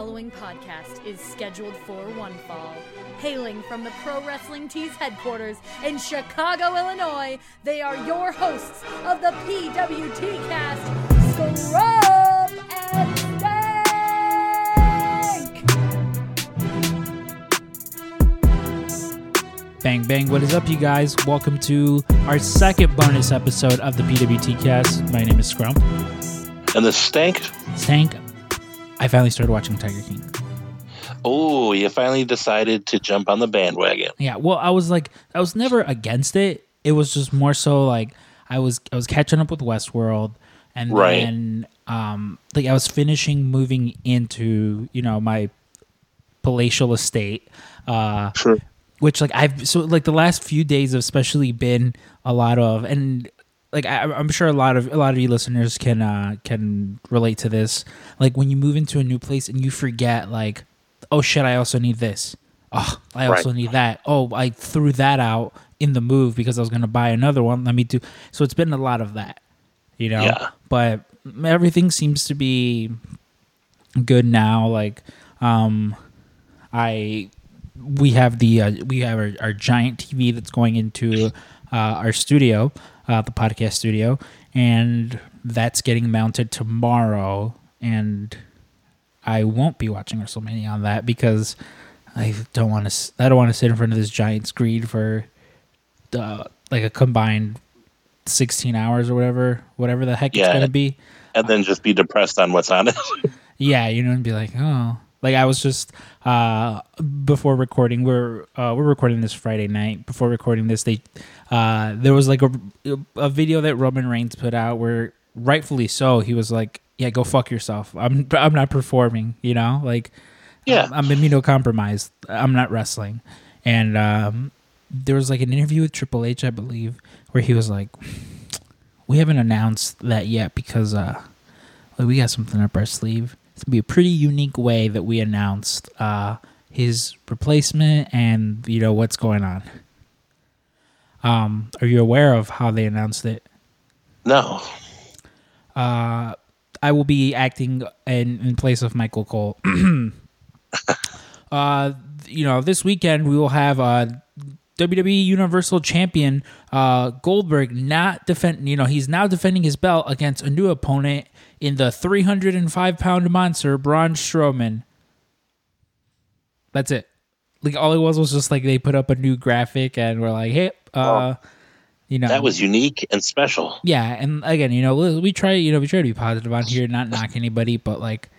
following podcast is scheduled for one fall. Hailing from the Pro Wrestling Tees headquarters in Chicago, Illinois, they are your hosts of the PWT cast, Scrub and Stank! Bang, bang. What is up, you guys? Welcome to our second bonus episode of the PWT cast. My name is Scrump. And the stank. Stank. I finally started watching Tiger King. Oh, you finally decided to jump on the bandwagon. Yeah, well, I was like, I was never against it. It was just more so like I was, I was catching up with Westworld, and Right. then, um, like I was finishing moving into, you know, my palatial estate. Uh, Sure. which like I've so like the last few days have especially been a lot of and like I, I'm sure a lot of a lot of you listeners can uh can relate to this. Like when you move into a new place and you forget like oh shit I also need this. Oh I also need that. Oh I threw that out in the move because I was gonna buy another one. Let me do so it's been a lot of that you know? Yeah. but everything seems to be good now. Like um I we have the uh, we have our, our giant TV that's going into uh, our studio, uh, the podcast studio, and that's getting mounted tomorrow. And I won't be watching WrestleMania on that because I don't want to. I don't want to sit in front of this giant screen for uh, like a combined sixteen hours or whatever, whatever the heck it's gonna be. And then just be depressed on what's on it. Yeah, you know, and be like, oh, like I was just uh before recording. We're uh, we're recording this Friday night. Before recording this, they uh there was like a a video that Roman Reigns put out where rightfully so he was like, yeah, go fuck yourself. I'm I'm not performing. You know, like Yeah. I'm, I'm immunocompromised. I'm not wrestling. And um, there was like an interview with Triple H, I believe, where he was like, "We haven't announced that yet because uh, like, we got something up our sleeve. It's gonna be a pretty unique way that we announced uh, his replacement and you know what's going on." Um, are you aware of how they announced it? no. uh, I will be acting in, in place of Michael Cole. uh, you know, this weekend we will have uh, WWE Universal Champion uh, Goldberg not defend. You know, he's now defending his belt against a new opponent in the 305 pound monster Braun Strowman. That's it. Like all it was was just like they put up a new graphic and we're like, hey, uh, you know, That was unique and special. yeah, and again, you know, we, we try, you know, we try to be positive on here, not knock anybody, but like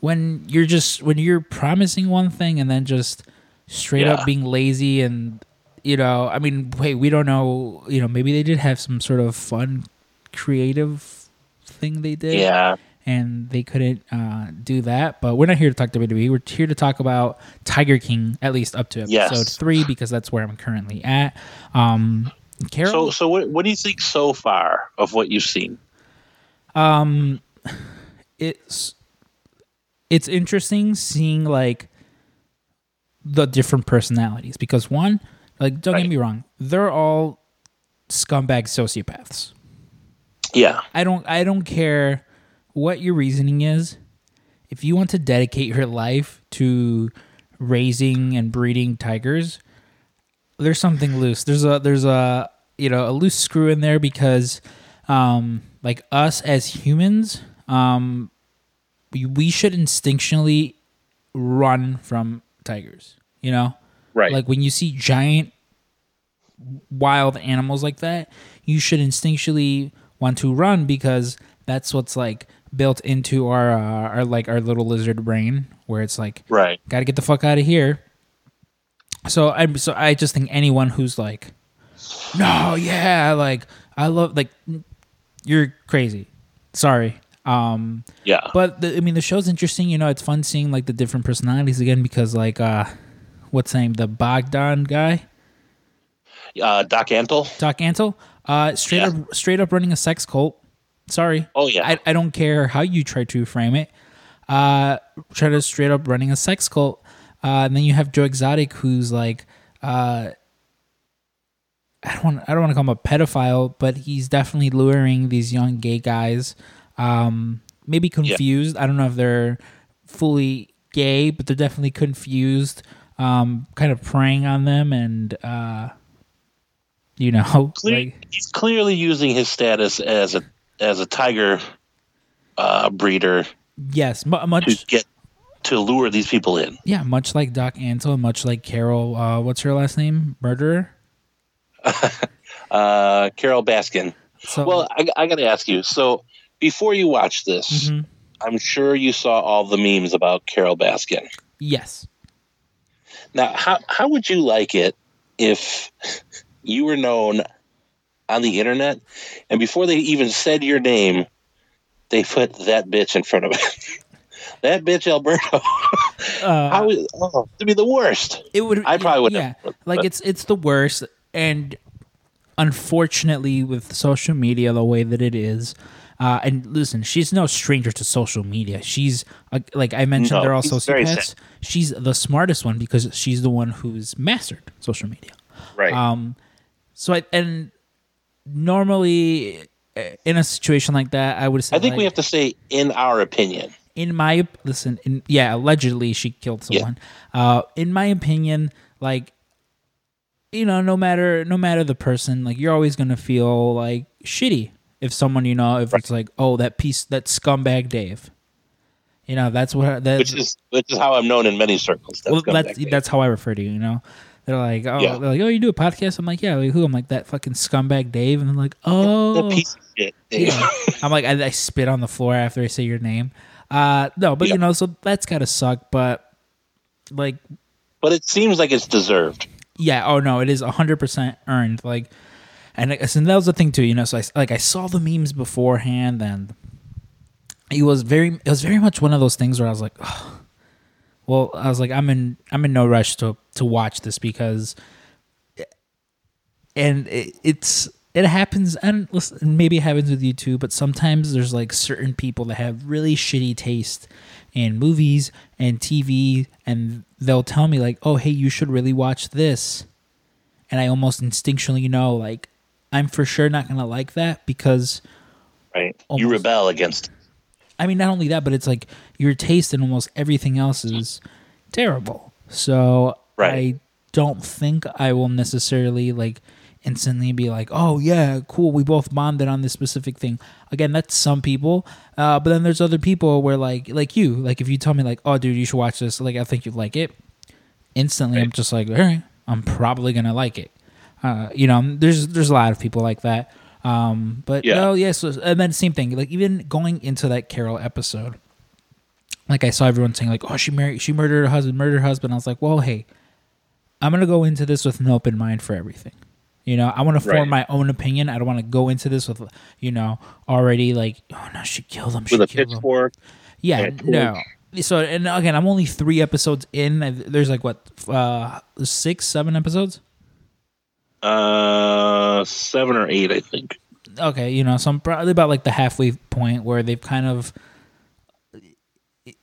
when you're just when you're promising one thing and then just straight Yeah. up being lazy and you know, I mean, wait, we don't know, you know, maybe they did have some sort of fun, creative thing they did, Yeah. And they couldn't uh, do that. But we're not here to talk WWE. We're here to talk about Tiger King, at least up to episode Yes. three, because that's where I'm currently at. Um, Carole, So, so what, what do you think so far of what you've seen? um it's it's interesting seeing like the different personalities because one like don't get me wrong they're all scumbag sociopaths Yeah. i don't i don't care what your reasoning is. If you want to dedicate your life to raising and breeding tigers there's something loose. There's a there's a you know a loose screw in there because um like us as humans um we, we should instinctually run from tigers you know? Right. like when you see giant wild animals like that you should instinctually want to run because that's what's like built into our uh, our like our little lizard brain where it's like right. got to get the fuck out of here. So I so I just think anyone who's like, no, yeah, like I love like you're crazy. Sorry. Um, Yeah. but the, I mean the show's interesting. You know, it's fun seeing like the different personalities again because like uh, what's name the Bogdan guy, Uh, Doc Antle. Doc Antle, uh, straight Yeah. up straight up running a sex cult. Sorry. Oh, yeah. I, I don't care how you try to frame it. Uh, try to straight up running a sex cult. Uh, and then you have Joe Exotic, who's like, uh, I don't want I don't want to call him a pedophile, but he's definitely luring these young gay guys. Um, maybe confused. I don't know if they're fully gay, but they're definitely confused, um, kind of preying on them, and uh, you know, Cle- like he's clearly using his status as a as a tiger uh, breeder yes, mu- to much get to lure these people in. yeah, much like Doc Antle, much like Carole. Uh, what's her last name? Murderer. Uh, Carole Baskin. So Well, I, I got to ask you. So before you watch this, Mhm. I'm sure you saw all the memes about Carole Baskin. yes, Now, how how would you like it if you were known on the internet, and before they even said your name, they put that bitch in front of it? that bitch, Alberto. uh, How is, oh, to be the worst. it would. I probably would Yeah, have. like it's it's the worst, and unfortunately, with social media the way that it is. Uh, and listen, she's no stranger to social media. She's uh, like I mentioned, No, they're all sociopaths. She's the smartest one because she's the one who's mastered social media. Right. Um, so I and normally uh, in a situation like that, I would say I think like, we have to say, in our opinion. in my listen in yeah allegedly she killed Yeah. someone uh in my opinion like you know no matter no matter the person like you're always gonna feel like shitty if someone you know if it's like oh that piece that scumbag dave you know that's what that, Which is which is how I'm known in many circles. That's well, that's Dave. that's how I refer to you. You know, they're like, oh, Yeah. they're like, oh, you do a podcast? I'm like, yeah. Like, who? I'm like that fucking scumbag Dave, and I'm like, oh, the piece of shit. Yeah. I'm like, I, I spit on the floor after I say your name. Uh, no, but Yeah. you know, so that's gotta suck. But like, but it seems like it's deserved. yeah, oh no, it is 100 percent earned. Like, and, and that was the thing too. You know, so I like I saw the memes beforehand, and it was very, it was very much one of those things where I was like, oh. Well, I was like, I'm in, I'm in no rush to to watch this because, and it, it's. It happens, and listen, maybe it happens with you too. But sometimes there's like certain people that have really shitty taste in movies and TV, and they'll tell me like, "Oh, hey, you should really watch this," and I almost instinctually know like I'm for sure not gonna like that because Right. You rebel against. I mean not only that, but it's like your taste in almost everything else is terrible. So Right. I don't think I will necessarily like instantly be like, oh yeah, cool, we both bonded on this specific thing. Again, that's some people, uh, but then there's other people where like like you, like if you tell me like, oh dude, you should watch this, like I think you'd like it. Instantly, I'm just like, all right, I'm probably gonna like it. Uh, you know, there's there's a lot of people like that. Um, but Yeah. no, yes, and then same thing. Like even going into that Carole episode, like I saw everyone saying like, "Oh, she married, she murdered her husband, murdered her husband." I was like, "Well, hey, I'm gonna go into this with an open mind for everything. You know, I want to form Right. my own opinion. I don't want to go into this with, you know, already like, oh no, she killed him. She with a pitchfork. Yeah, no. So and again, I'm only three episodes in. There's like what, uh, six, seven episodes. Uh, seven or eight, I think. okay, you know, so I'm probably about like the halfway point where they've kind of,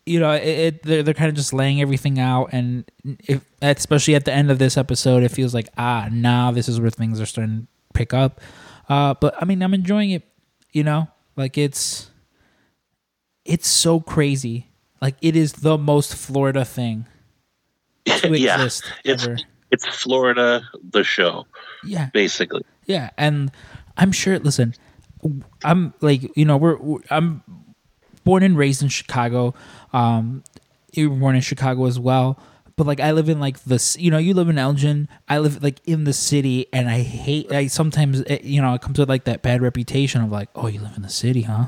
you know, it, it they're they're kind of just laying everything out, and if especially at the end of this episode, it feels like ah, now this is where things are starting to pick up. Uh, but I mean, I'm enjoying it. You know, like it's it's so crazy. Like it is the most Florida thing to yeah, exist ever. It's Florida, the show, Yeah, basically. Yeah, and I'm sure. Listen, I'm like you know we're, we're I'm born and raised in Chicago. Um, you were born in Chicago as well, but like I live in like this. You know, you live in Elgin. I live like in the city, and I hate. I sometimes it, you know it comes with like that bad reputation of like, oh, you live in the city, huh?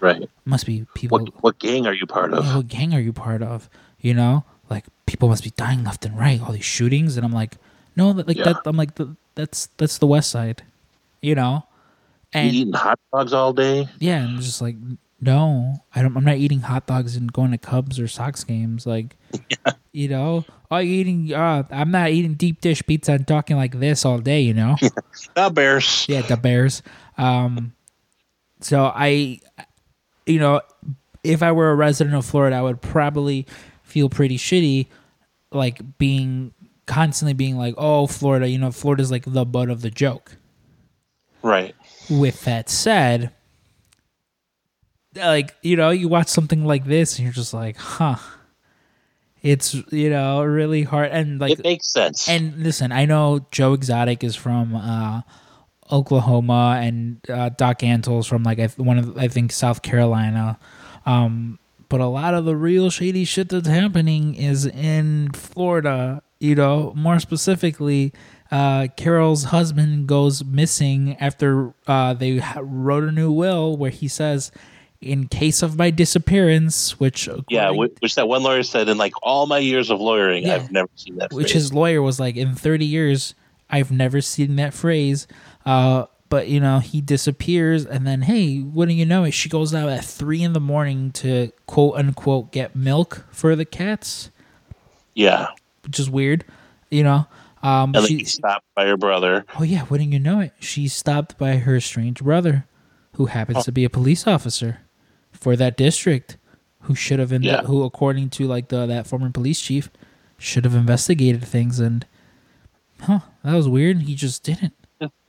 Right. Must be people. What what gang are you part of? Yeah, what gang are you part of? You know, like people must be dying left and right. All these shootings, and I'm like, no, like Yeah. that. I'm like, that's that's the West Side. You know, You and eating hot dogs all day? yeah, I'm just like, no, I don't. I'm not eating hot dogs and going to Cubs or Sox games. Like, you know, you eating? Uh, I'm not eating deep dish pizza and talking like this all day. You know. The Bears. Yeah, the Bears. Um, so I, you know, if I were a resident of Florida, I would probably feel pretty shitty, like being constantly being like, "Oh, Florida," you know, Florida's like the butt of the joke. Right. With that said, like you know, you watch something like this and you're just like, "Huh." it's you know really hard and like it makes sense. and listen, I know Joe Exotic is from uh, Oklahoma, and uh, Doc Antle's from like one of I think South Carolina. Um, but a lot of the real shady shit that's happening is in Florida. You know, more specifically, uh, Carole's husband goes missing after uh, they ha- wrote a new will where he says, "In case of my disappearance," which yeah, which that one lawyer said in like all my years of lawyering, Yeah. I've never seen that. which phrase. his lawyer was like, in 30 years, I've never seen that phrase. Uh, but you know, he disappears, and then hey, wouldn't you know it? She goes out at three in the morning to quote unquote get milk for the cats, yeah, which is weird, you know. Um, and she, stopped by her brother. oh yeah, wouldn't you know it? She's stopped by her strange brother, who happens to be a police officer for that district, who should have, in Yeah. who according to like the that former police chief, should have investigated things and. Huh, that was weird. He just didn't.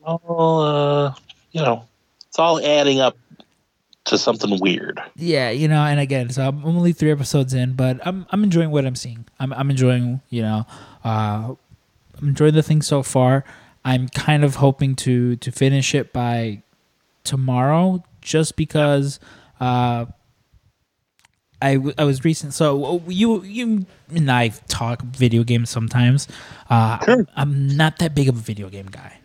All, uh, you know, it's all adding up to something weird. Yeah, you know, and again, so I'm only three episodes in, but I'm I'm enjoying what I'm seeing. I'm I'm enjoying, you know, uh, I'm enjoying the thing so far. I'm kind of hoping to to finish it by tomorrow, just because uh, I w- I was recent. So uh, you you and I talk video games sometimes. Uh, Sure. I'm, I'm not that big of a video game guy,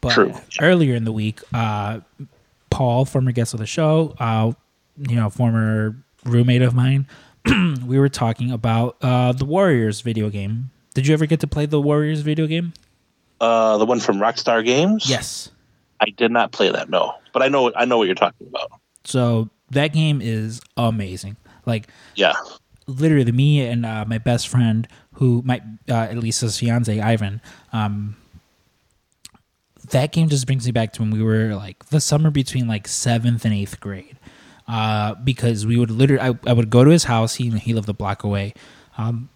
but True. earlier in the week, uh, Paul, former guest of the show, uh, you know, former roommate of mine, we were talking about uh, the Warriors video game. Did you ever get to play the Warriors video game? Uh, the one from Rockstar Games. Yes. I did not play that. No, but I know I know what you're talking about. So that game is amazing. Like Yeah, literally, me and uh, my best friend, who might uh, at least his fiance Ivan, um, that game just brings me back to when we were like the summer between like seventh and eighth grade. Uh, because we would literally, I, I would go to his house. He he lived a block away. Um,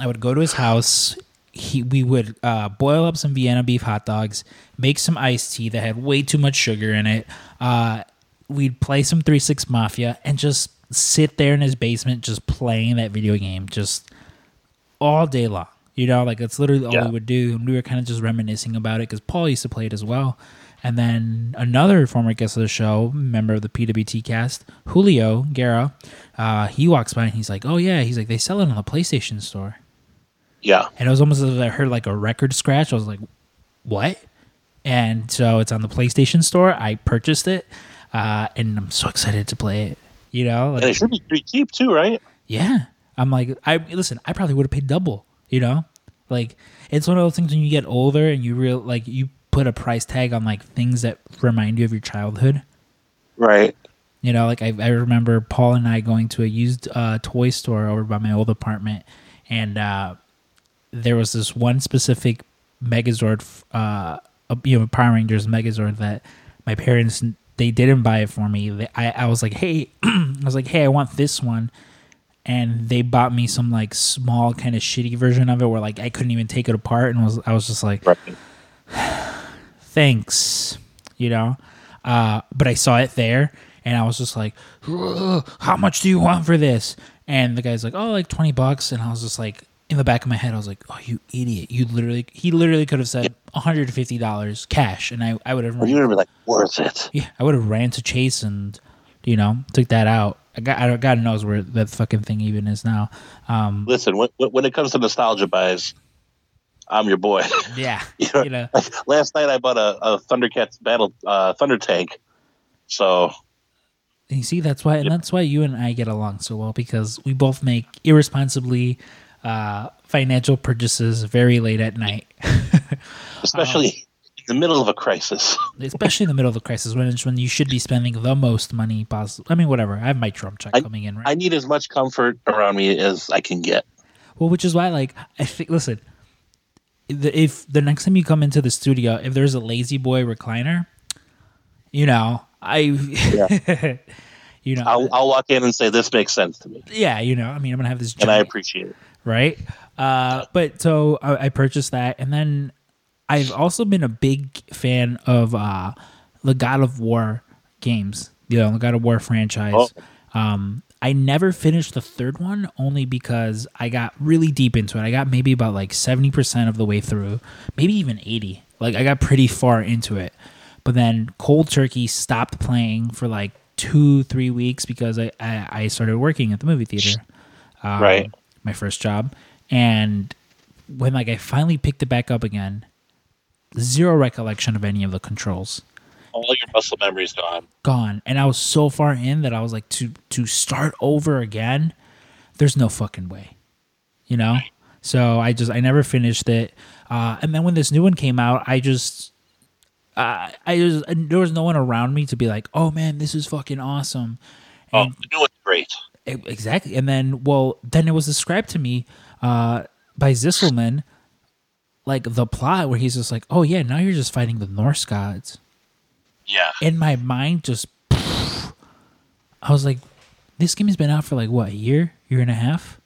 I would go to his house. He we would uh, boil up some Vienna beef hot dogs, make some iced tea that had way too much sugar in it. Uh, we'd play some Three Six Mafia and just sit there in his basement, just playing that video game, just all day long. You know, like that's literally all Yeah. we would do. And we were kind of just reminiscing about it because Paul used to play it as well. And then another former guest of the show, member of the PWT cast, Julio Guerra, uh, he walks by and he's like, "Oh yeah," he's like, "They sell it on the PlayStation Store." yeah. And it was almost as if I heard like a record scratch. I was like, "What?" And so it's on the PlayStation Store. I purchased it, uh, and I'm so excited to play it. You know, And it should be pretty cheap too, right? yeah. I'm like, I listen. I probably would have paid double. You know, like it's one of those things when you get older and you real like you put a price tag on like things that remind you of your childhood. Right. You know, like I, I remember Paul and I going to a used uh, toy store over by my old apartment, and uh, there was this one specific Megazord, uh, you know, Power Rangers Megazord that my parents they didn't buy it for me. They, I I was like, hey, I was like, hey, I want this one, and they bought me some like small kind of shitty version of it where like I couldn't even take it apart, and was I was just like, Right. thanks, you know. Uh, but I saw it there, and I was just like, how much do you want for this? And the guy's like, oh, like twenty bucks, and I was just like, in the back of my head, I was like, oh, you idiot! You literally, he literally could have said one hundred fifty dollars cash, and I, I would have, you would be like, worth it. yeah, I would have ran to Chase and, you know, took that out. I got, I God knows where that fucking thing even is now. Um, Listen, when, when it comes to nostalgia buys, I'm your boy. yeah, you know, you know, like, last night I bought a, a Thundercats battle uh, Thunder Tank. So You see, that's why, and that's why you and I get along so well because we both make irresponsibly uh, financial purchases very late at night, especially Uh-huh. The middle of a crisis. especially in the middle of a crisis when it's when you should be spending the most money possible. I mean, whatever. I have my Trump check coming in, right? I need as much comfort around me as I can get. well, which is why, like, I think. Listen, if the next time you come into the studio, if there's a lazy boy recliner, you know, I, you know, I'll, I'll walk in and say this makes sense to me, yeah, you know, I mean, I'm gonna have this, and I appreciate it. right? Uh, but so I, I purchased that, and then I've also been a big fan of uh, the God of War games. You know, the God of War franchise. Oh. Um, I never finished the third one only because I got really deep into it. I got maybe about like 70% of the way through, maybe even 80. Like I got pretty far into it. But then Cold Turkey stopped playing for like two, three weeks because I, I, I started working at the movie theater. Um, Right. My first job. And when like I finally picked it back up again, zero recollection of any of the controls All your muscle memory's gone. gone and i was so far in that i was like to to start over again there's no fucking way you know so i just i never finished it uh and then when this new one came out i just uh, i just there was no one around me to be like oh man this is fucking awesome Oh, and the new one's great. E- Exactly. And then, well, then it was described to me uh, by Zisselman, like the plot where he's just like, oh, yeah, now you're just fighting the Norse gods. Yeah. In my mind, just, I was like, this game has been out for like, what, a year, year and a half?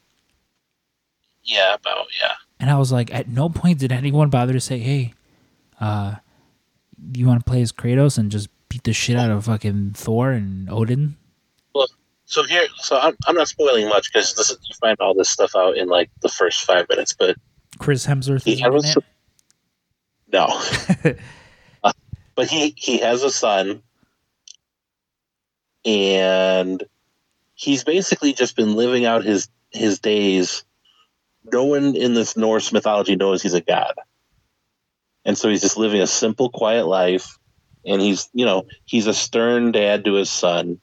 Yeah, about yeah. And I was like, at no point did anyone bother to say, hey, uh, you want to play as Kratos and just beat the shit out of fucking Thor and Odin? Well, so here, so I'm, I'm not spoiling much because this is, you find all this stuff out in like the first five minutes, but Chris Hemsworth He has it. no. Uh, but he he has a son, and he's basically just been living out his his days. No one in this Norse mythology knows he's a god, and so he's just living a simple, quiet life. And he's you know he's a stern dad to his son,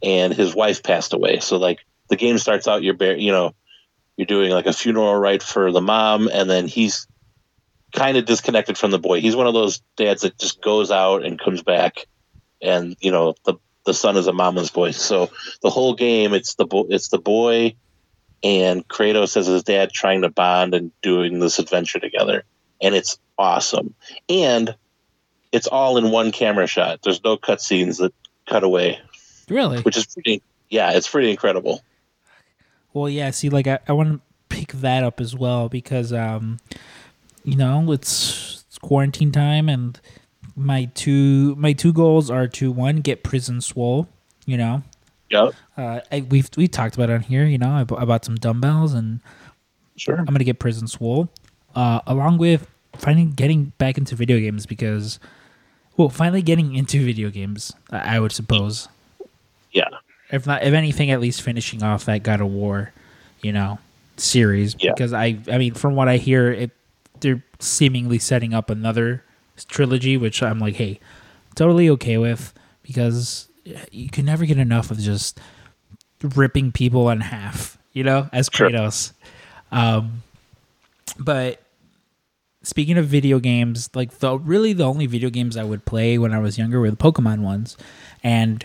and his wife passed away. So like the game starts out, you're bar- you know you're doing like a funeral rite for the mom, and then he's kind of disconnected from the boy. He's one of those dads that just goes out and comes back, and you know the the son is a mama's boy. So the whole game, it's the bo- it's the boy and Kratos as his dad trying to bond and doing this adventure together, and it's awesome. And it's all in one camera shot. There's no cutscenes that cut away, Really? which is pretty. Yeah, it's pretty incredible. Well, yeah. See, like I, I want to pick that up as well because, um, you know, it's, it's quarantine time, and my two my two goals are to one get prison swole. You know, Yep, uh, I, we've we talked about it on here. You know, I, bu- I bought some dumbbells, and sure. I'm gonna get prison swole, uh, along with finding getting back into video games because, well, finally getting into video games. I, I would suppose. If not if anything at least finishing off that god of war you know series Yeah. because i i mean from what i hear it they're seemingly setting up another trilogy which i'm like hey totally okay with because you can never get enough of just ripping people in half you know as Sure. kratos um but speaking of video games like the really the only video games i would play when i was younger were the pokemon ones and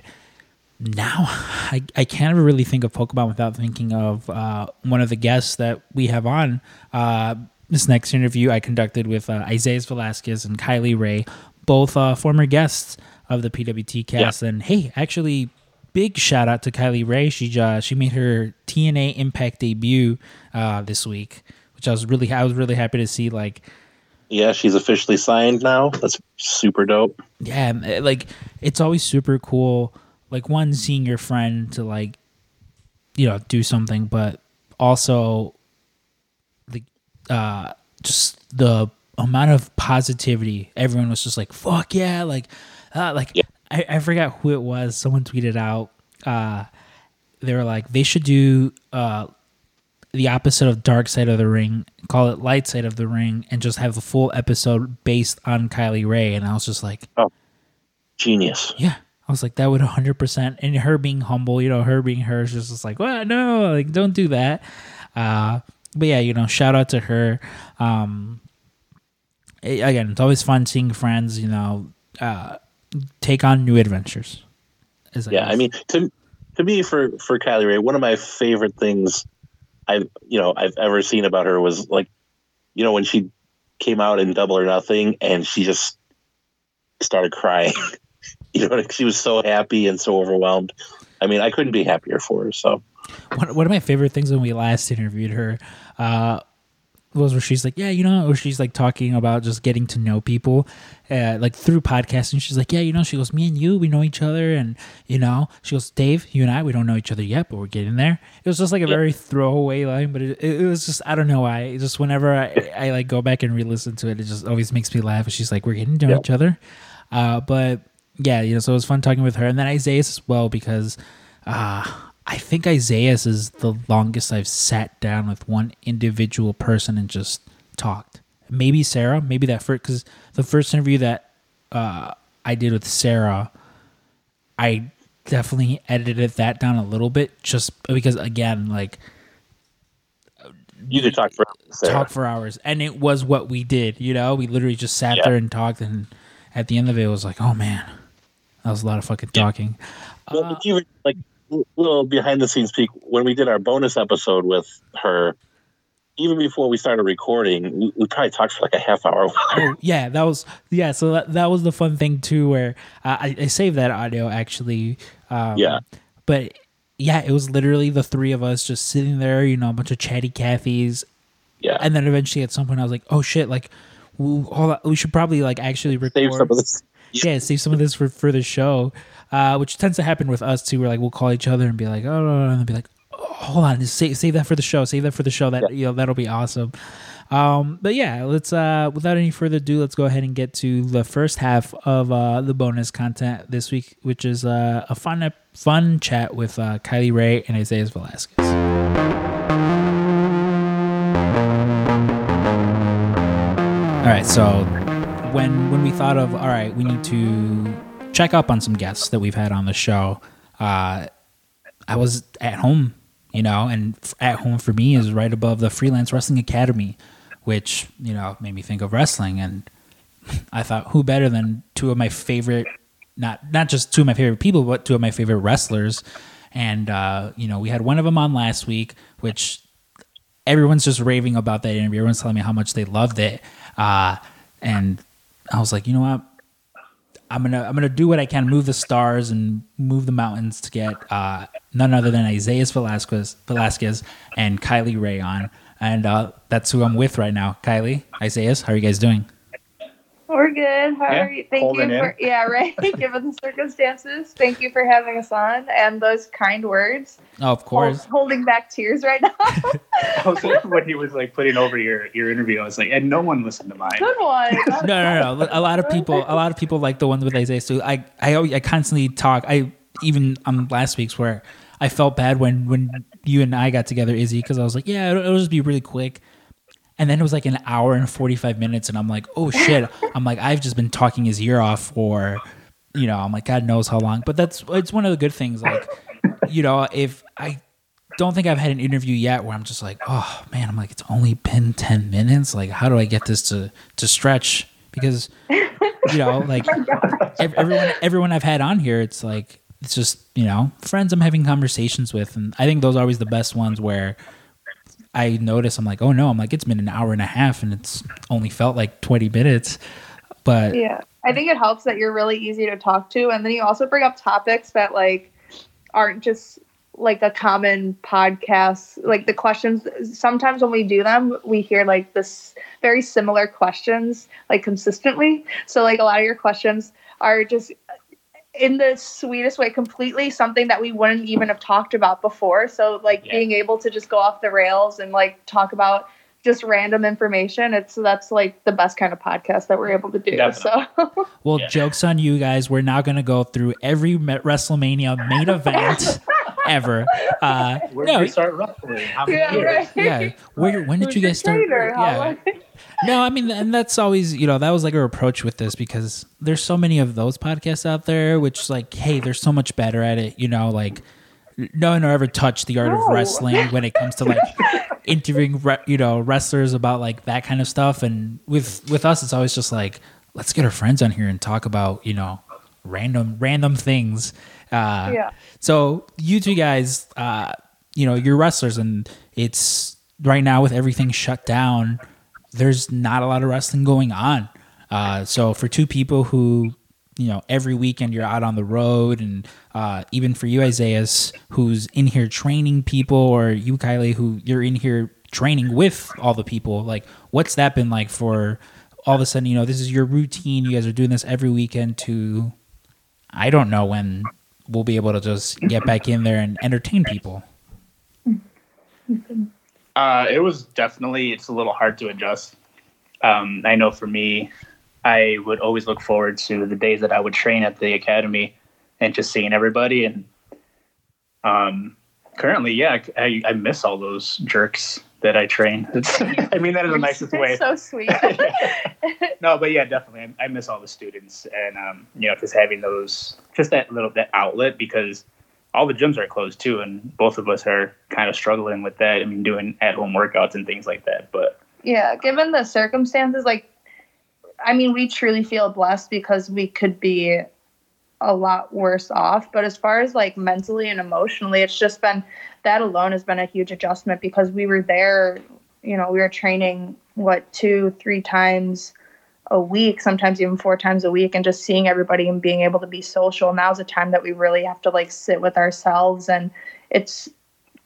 now I, I can't ever really think of Pokemon without thinking of uh, one of the guests that we have on. Uh, this next interview I conducted with uh, Isaiah Velasquez and Kylie Rae, both uh, former guests of the PWT cast. And hey, actually, big shout out to Kylie Rae. She uh, she made her TNA Impact debut uh, this week, which I was really I was really happy to see. Like yeah. She's officially signed now. That's super dope. yeah eh, like it's always super cool like one seeing your friend to like you know do something but also the uh just the amount of positivity everyone was just like fuck yeah like uh, like Yeah. I, I forgot who it was someone tweeted out uh they were like they should do uh the opposite of dark side of the ring call it light side of the ring and just have a full episode based on kylie rae and i was just like oh Genius. yeah. I was like, that would 100%. And her being humble, you know, her being her, she's just like, well, no, like, don't do that. Uh, but yeah, you know, shout out to her. Um, a- again, it's always fun seeing friends, you know, uh, take on new adventures. As Yeah, I mean, to to me, for for Kylie Rae, one of my favorite things I've you know I've ever seen about her was like, you know, when she came out in Double or Nothing, and she just started crying. you know, she was so happy and so overwhelmed. I mean, I couldn't be happier for her. So one, one of my favorite things when we last interviewed her, uh, was where she's like, yeah, you know, or she's like talking about just getting to know people, uh, like through podcasting. She's like, yeah, you know, she goes, me and you, we know each other, and you know, she goes, Dave, you and I, we don't know each other yet, but we're getting there. It was just like a very throwaway line, but it, it, was just I don't know why. Just whenever I, I like go back and re-listen to it, it just always makes me laugh. She's like, we're getting to know each other, uh, but yeah, you know, so it was fun talking with her, and then Isaiah as well because. Uh, I think Isaiah is the longest I've sat down with one individual person and just talked. Maybe Sarah, maybe that first because the first interview that uh, I did with Sarah, I definitely edited that down a little bit just because again, like you could talk for Sarah. talk for hours, and it was what we did. You know, we literally just sat yeah. there and talked, and at the end of it, it was like, oh man, that was a lot of fucking talking. Well, uh, even like a little behind the scenes peek when we did our bonus episode with her even before we started recording we, we probably talked for like a half hour. Oh, yeah that was yeah so that, that was the fun thing too where uh, I, I saved that audio actually um, yeah. but yeah it was literally the three of us just sitting there you know a bunch of chatty cathy's yeah. And then eventually at some point i was like oh shit like we, we should probably like actually record some of this yeah save some of this for for the show uh, which tends to happen with us too. We're like, we'll call each other and be like, oh, and be like, oh, hold on, just save, save that for the show. Save that for the show. That yeah. you know, that'll be awesome. Um, but yeah, let's uh, without any further ado, let's go ahead and get to the first half of uh, the bonus content this week, which is uh, a fun fun chat with uh, Kylie Rae and Isaiah Velasquez. Right, so when when we thought of all right, we need to check up on some guests that we've had on the show. Uh, I was at home, you know, and at home for me is right above the Freelance Wrestling Academy, which you know made me think of wrestling, and I thought, who better than two of my favorite, not not just two of my favorite people, but two of my favorite wrestlers, and uh, you know, we had one of them on last week, which everyone's just raving about that interview. Everyone's telling me how much they loved it, uh, and I was like, you know what? I'm gonna I'm gonna do what I can, move the stars and move the mountains to get uh, none other than Isaiah Velasquez, Velasquez and Kylie Rae on, and uh, that's who I'm with right now. Kylie, Isaiah, how are you guys doing? We're good. How yeah, are you? Thank you for in. yeah, right. Given the circumstances, thank you for having us on and those kind words. Oh, of course. Hold, holding back tears right now. I was like when he was like putting over your your interview. I was like, and no one listened to mine. Good one. no, no, no. A lot of people, a lot of people like the ones with Isaiah. So I, I, I constantly talk. I even on last week's where I felt bad when when you and I got together, Izzy, because I was like, yeah, it'll, it'll just be really quick and then it was like an hour and 45 minutes and i'm like oh shit. I'm like i've just been talking his ear off for you know i'm like god knows how long. But that's it's one of the good things like you know if i don't think i've had an interview yet where i'm just like oh man i'm like it's only been 10 minutes? Like how do i get this to to stretch? Because you know like everyone everyone i've had on here it's like it's just you know friends i'm having conversations with and i think those are always the best ones where I notice I'm like, oh no, I'm like, it's been an hour and a half and it's only felt like 20 minutes. But yeah, I think it helps that you're really easy to talk to. And then you also bring up topics that like aren't just like a common podcast. Like the questions, sometimes when we do them, we hear like this very similar questions like consistently. So like a lot of your questions are just in the sweetest way completely something that we wouldn't even have talked about before so like yeah. being able to just go off the rails and like talk about just random information it's that's like the best kind of podcast that we're able to do Definitely. so well yeah. jokes on you guys we're now going to go through every wrestlemania main event ever uh where no, did we start wrestling how many yeah, years? Right. yeah where when did you guys start yeah no, I mean, and that's always, you know, that was like our approach with this because there's so many of those podcasts out there, which like, hey, they're so much better at it, you know, like no one ever touched the art no. of wrestling when it comes to like interviewing, you know, wrestlers about like that kind of stuff. And with with us, it's always just like, let's get our friends on here and talk about, you know, random random things. Uh, yeah. So you two guys, uh, you know, you're wrestlers, and it's right now with everything shut down there's not a lot of wrestling going on. Uh, so for two people who, you know, every weekend you're out on the road, and uh, even for you, Isaiah, who's in here training people, or you, Kylie, who you're in here training with all the people. Like, what's that been like for all of a sudden? You know, this is your routine. You guys are doing this every weekend. To I don't know when we'll be able to just get back in there and entertain people. Uh, it was definitely it's a little hard to adjust. Um, I know for me, I would always look forward to the days that I would train at the academy and just seeing everybody. And um, currently, yeah, I, I miss all those jerks that I train. It's, I mean that in the nicest way. so sweet. no, but yeah, definitely, I, I miss all the students and um, you know just having those just that little that outlet because all the gyms are closed too, and both of us are kind of struggling with that. I mean, doing at home workouts and things like that. But yeah, given the circumstances, like, I mean, we truly feel blessed because we could be a lot worse off. But as far as like mentally and emotionally, it's just been that alone has been a huge adjustment because we were there, you know, we were training what two, three times a week, sometimes even four times a week, and just seeing everybody and being able to be social. Now's a time that we really have to like sit with ourselves and it's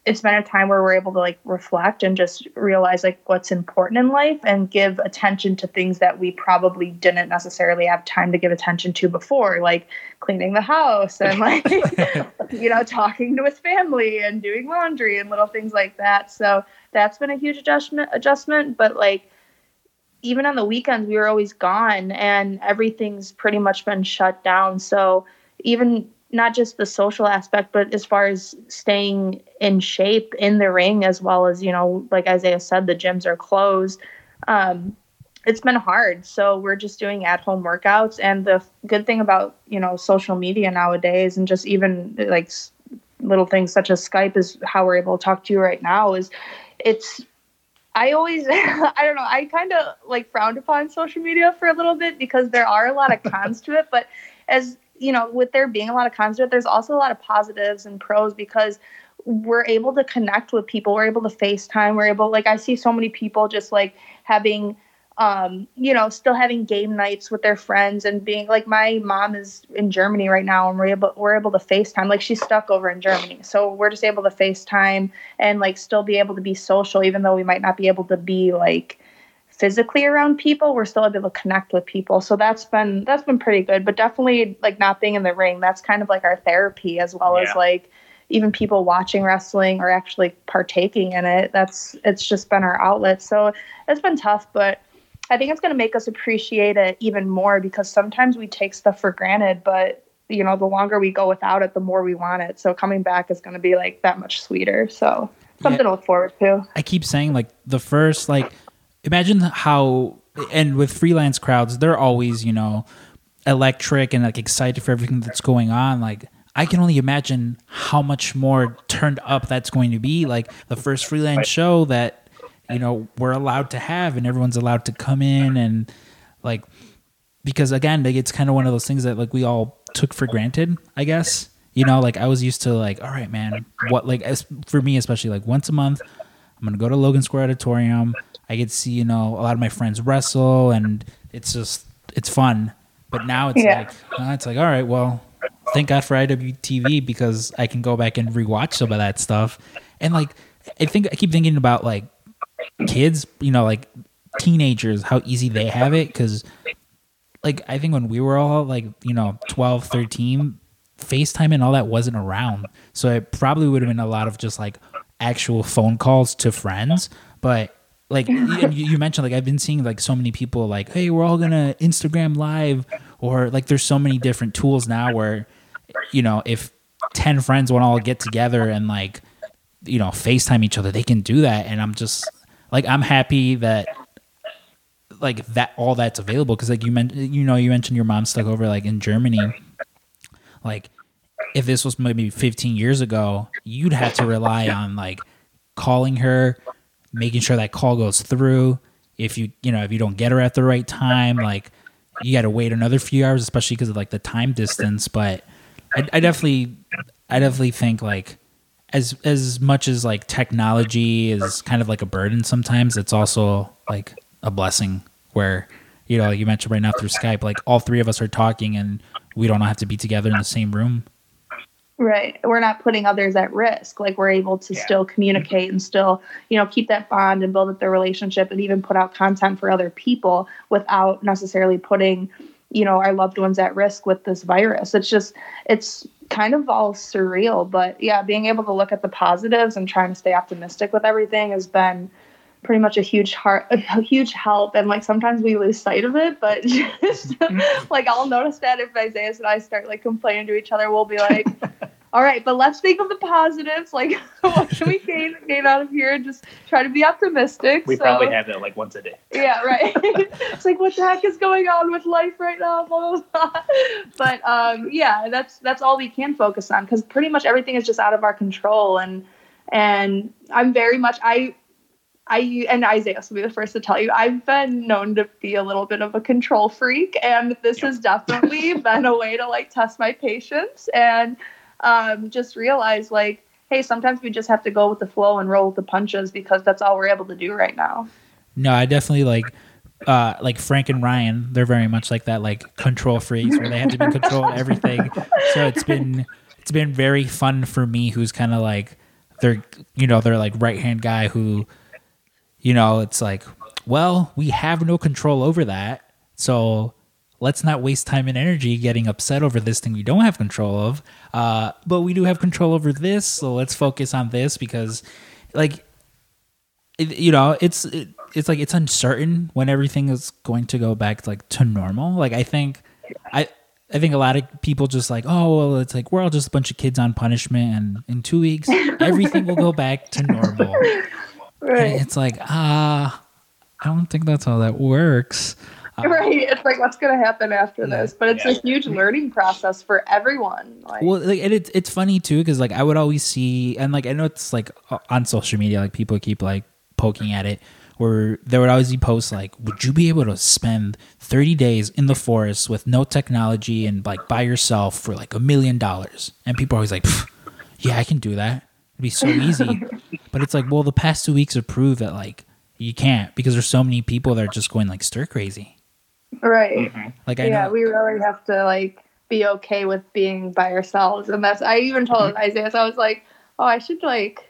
it's been a time where we're able to like reflect and just realize like what's important in life and give attention to things that we probably didn't necessarily have time to give attention to before like cleaning the house and like you know talking to with family and doing laundry and little things like that so that's been a huge adjustment adjustment but like even on the weekends we were always gone and everything's pretty much been shut down so even not just the social aspect, but as far as staying in shape in the ring, as well as, you know, like Isaiah said, the gyms are closed. Um, it's been hard. So we're just doing at home workouts. And the good thing about, you know, social media nowadays and just even like little things such as Skype is how we're able to talk to you right now is it's, I always, I don't know, I kind of like frowned upon social media for a little bit because there are a lot of cons to it. But as you know, with there being a lot of cons to it, there's also a lot of positives and pros because we're able to connect with people. We're able to FaceTime. We're able, like, I see so many people just like having, um, you know, still having game nights with their friends and being like, my mom is in Germany right now, and we're able we're able to FaceTime. Like, she's stuck over in Germany, so we're just able to FaceTime and like still be able to be social, even though we might not be able to be like physically around people, we're still able to connect with people. So that's been that's been pretty good. But definitely like not being in the ring, that's kind of like our therapy as well Yeah. as like even people watching wrestling or actually partaking in it. That's it's just been our outlet. So it's been tough, but I think it's going to make us appreciate it even more because sometimes we take stuff for granted, but you know, the longer we go without it, the more we want it. So coming back is going to be like that much sweeter. So something to look forward to. I keep saying like the first like imagine how and with freelance crowds they're always you know electric and like excited for everything that's going on like I can only imagine how much more turned up that's going to be like the first freelance show that you know we're allowed to have and everyone's allowed to come in and like because again like it's kind of one of those things that like we all took for granted i guess. You know like i was used to like all right man what like as for me especially like once a month i'm gonna go to logan square auditorium. I get to see you know a lot of my friends wrestle and it's just it's fun. But now it's Yeah. like uh, it's like all right well thank god for iwtv because i can go back and rewatch some of that stuff. And like i think i keep thinking about like kids you know like teenagers how easy they have it because like I think when we were all like, you know, 12, 13, FaceTime and all that wasn't around. So it probably would have been a lot of just like actual phone calls to friends. But like you, you mentioned, like I've been seeing like so many people like, hey, we're all gonna Instagram live, or like there's so many different tools now where, you know, if 10 friends want to all get together and like, you know, FaceTime each other, they can do that. And I'm just like, I'm happy that like that all that's available because like you mentioned you know you mentioned your mom stuck over like in germany. Like if this was maybe 15 years ago you'd have to rely on like calling her making sure that call goes through. If you you know if you don't get her at the right time like you got to wait another few hours especially because of like the time distance. But I, I definitely i definitely think like as as much as like technology is kind of like a burden sometimes it's also like a blessing where you know like you mentioned right now through skype like all three of us are talking and we don't have to be together in the same room Right. We're not putting others at risk. Like we're able to Yeah. still communicate and still, you know, keep that bond and build up the relationship and even put out content for other people without necessarily putting, you know, our loved ones at risk with this virus. It's just it's kind of all surreal. But yeah, being able to look at the positives and trying to stay optimistic with everything has been pretty much a huge heart a huge help and like sometimes we lose sight of it but just like i'll notice that if isaiah and i start like complaining to each other we'll be like all right but let's think of the positives. Like what can we gain gain out of here and just try to be optimistic? We so, probably have that like once a day. yeah right. It's like what the heck is going on with life right now? Blah, blah, blah. but um yeah that's that's all we can focus on because pretty much everything is just out of our control. And and i'm very much i I and Isaiah will be the first to tell you I've been known to be a little bit of a control freak, and this has definitely been a way to like test my patience. And um, just realize like, hey, sometimes we just have to go with the flow and roll with the punches because that's all we're able to do right now. No, I definitely like uh like Frank and Ryan, they're very much like that like control freaks where they have to be control everything. So it's been it's been very fun for me who's kind of like they're you know, they're like right hand guy who you know, it's like, well, we have no control over that. So let's not waste time and energy getting upset over this thing we don't have control of. Uh, but we do have control over this, so let's focus on this because, like, it, you know, it's it, it's like it's uncertain when everything is going to go back like to normal. Like, I think, I. I think a lot of people just like, oh, well, it's like we're all just a bunch of kids on punishment, and in two weeks, everything will go back to normal. And it's like, ah, I don't think that's how that works. Uh, Right. It's like what's gonna happen after Yeah. this. But it's Yeah. a huge learning process for everyone. Like Well, like, and it's it's funny too because like I would always see and like I know it's like on social media like people keep like poking at it where there would always be posts like, would you be able to spend thirty days in the forest with no technology and like by yourself for like a million dollars? And people are always like, yeah, I can do that. It'd be so easy. but it's like, well, the past two weeks have proved that like you can't because there's so many people that are just going like stir crazy. Right. Like I yeah, know. we really have to like be okay with being by ourselves. And that's I even told Mm-hmm. Isaiah, so I was like, oh, I should like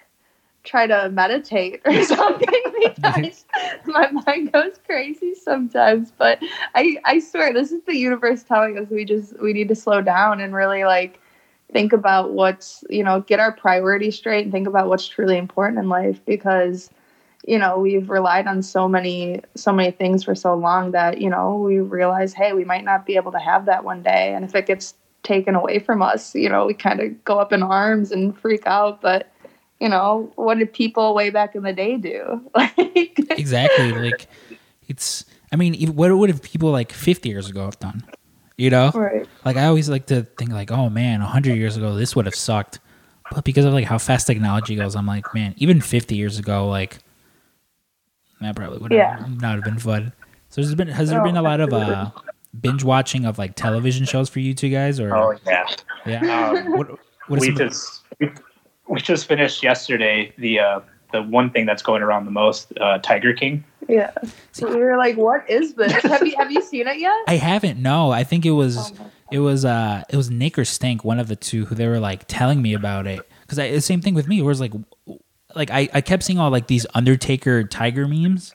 try to meditate or something because my mind goes crazy sometimes. But I I swear this is the universe telling us we just we need to slow down and really like think about what's you know get our priorities straight and think about what's truly important in life because you know we've relied on so many so many things for so long that you know we realize hey we might not be able to have that one day. And if it gets taken away from us you know we kind of go up in arms and freak out. But you know what did people way back in the day do? Like exactly like it's i mean what would have people like 50 years ago have done? You know? Right. Like i always like to think like oh man 100 years ago this would have sucked. But because of like how fast technology goes i'm like man even 50 years ago like that probably would Yeah. have not have been fun. So there's been has there been a lot of uh binge watching of like television shows for you two guys or? Oh yeah. yeah. Um, what, what is we some- just we, we just finished yesterday the uh, the one thing that's going around the most, uh, Tiger King. yeah. We were like what is this? Have you have you seen it yet? I haven't no. I think it was Oh It was uh it was Nick or Stink, one of the two, who they were like telling me about it. Because the same thing with me, where it's like like I, I kept seeing all like these Undertaker Tiger memes,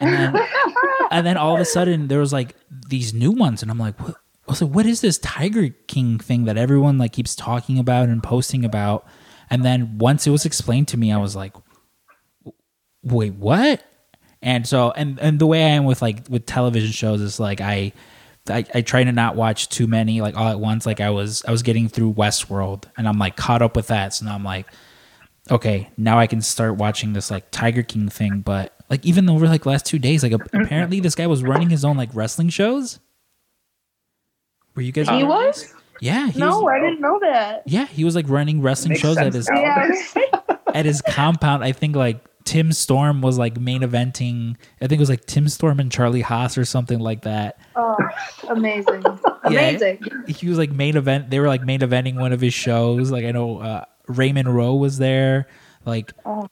and then and then all of a sudden there was like these new ones, and I'm like, what? I was like, what is this Tiger King thing that everyone like keeps talking about and posting about? And then once it was explained to me, I was like, wait, what? And so and and the way I am with like with television shows is like I I, I try to not watch too many like all at once. Like I was I was getting through Westworld and I'm like caught up with that. So now I'm like, okay, now I can start watching this like Tiger King thing. But like even over like last two days, like apparently this guy was running his own like wrestling shows. Were you guys? he was this? Yeah. He no was, i didn't know that yeah, he was like running wrestling Makes shows at his yeah at his compound. I think like Tim Storm was like main eventing. I think it was like Tim Storm and Charlie Haas or something like that. oh amazing amazing he was like main event. They were like main eventing one of his shows. Like I know uh, Raymond Rowe was there. Like Oh,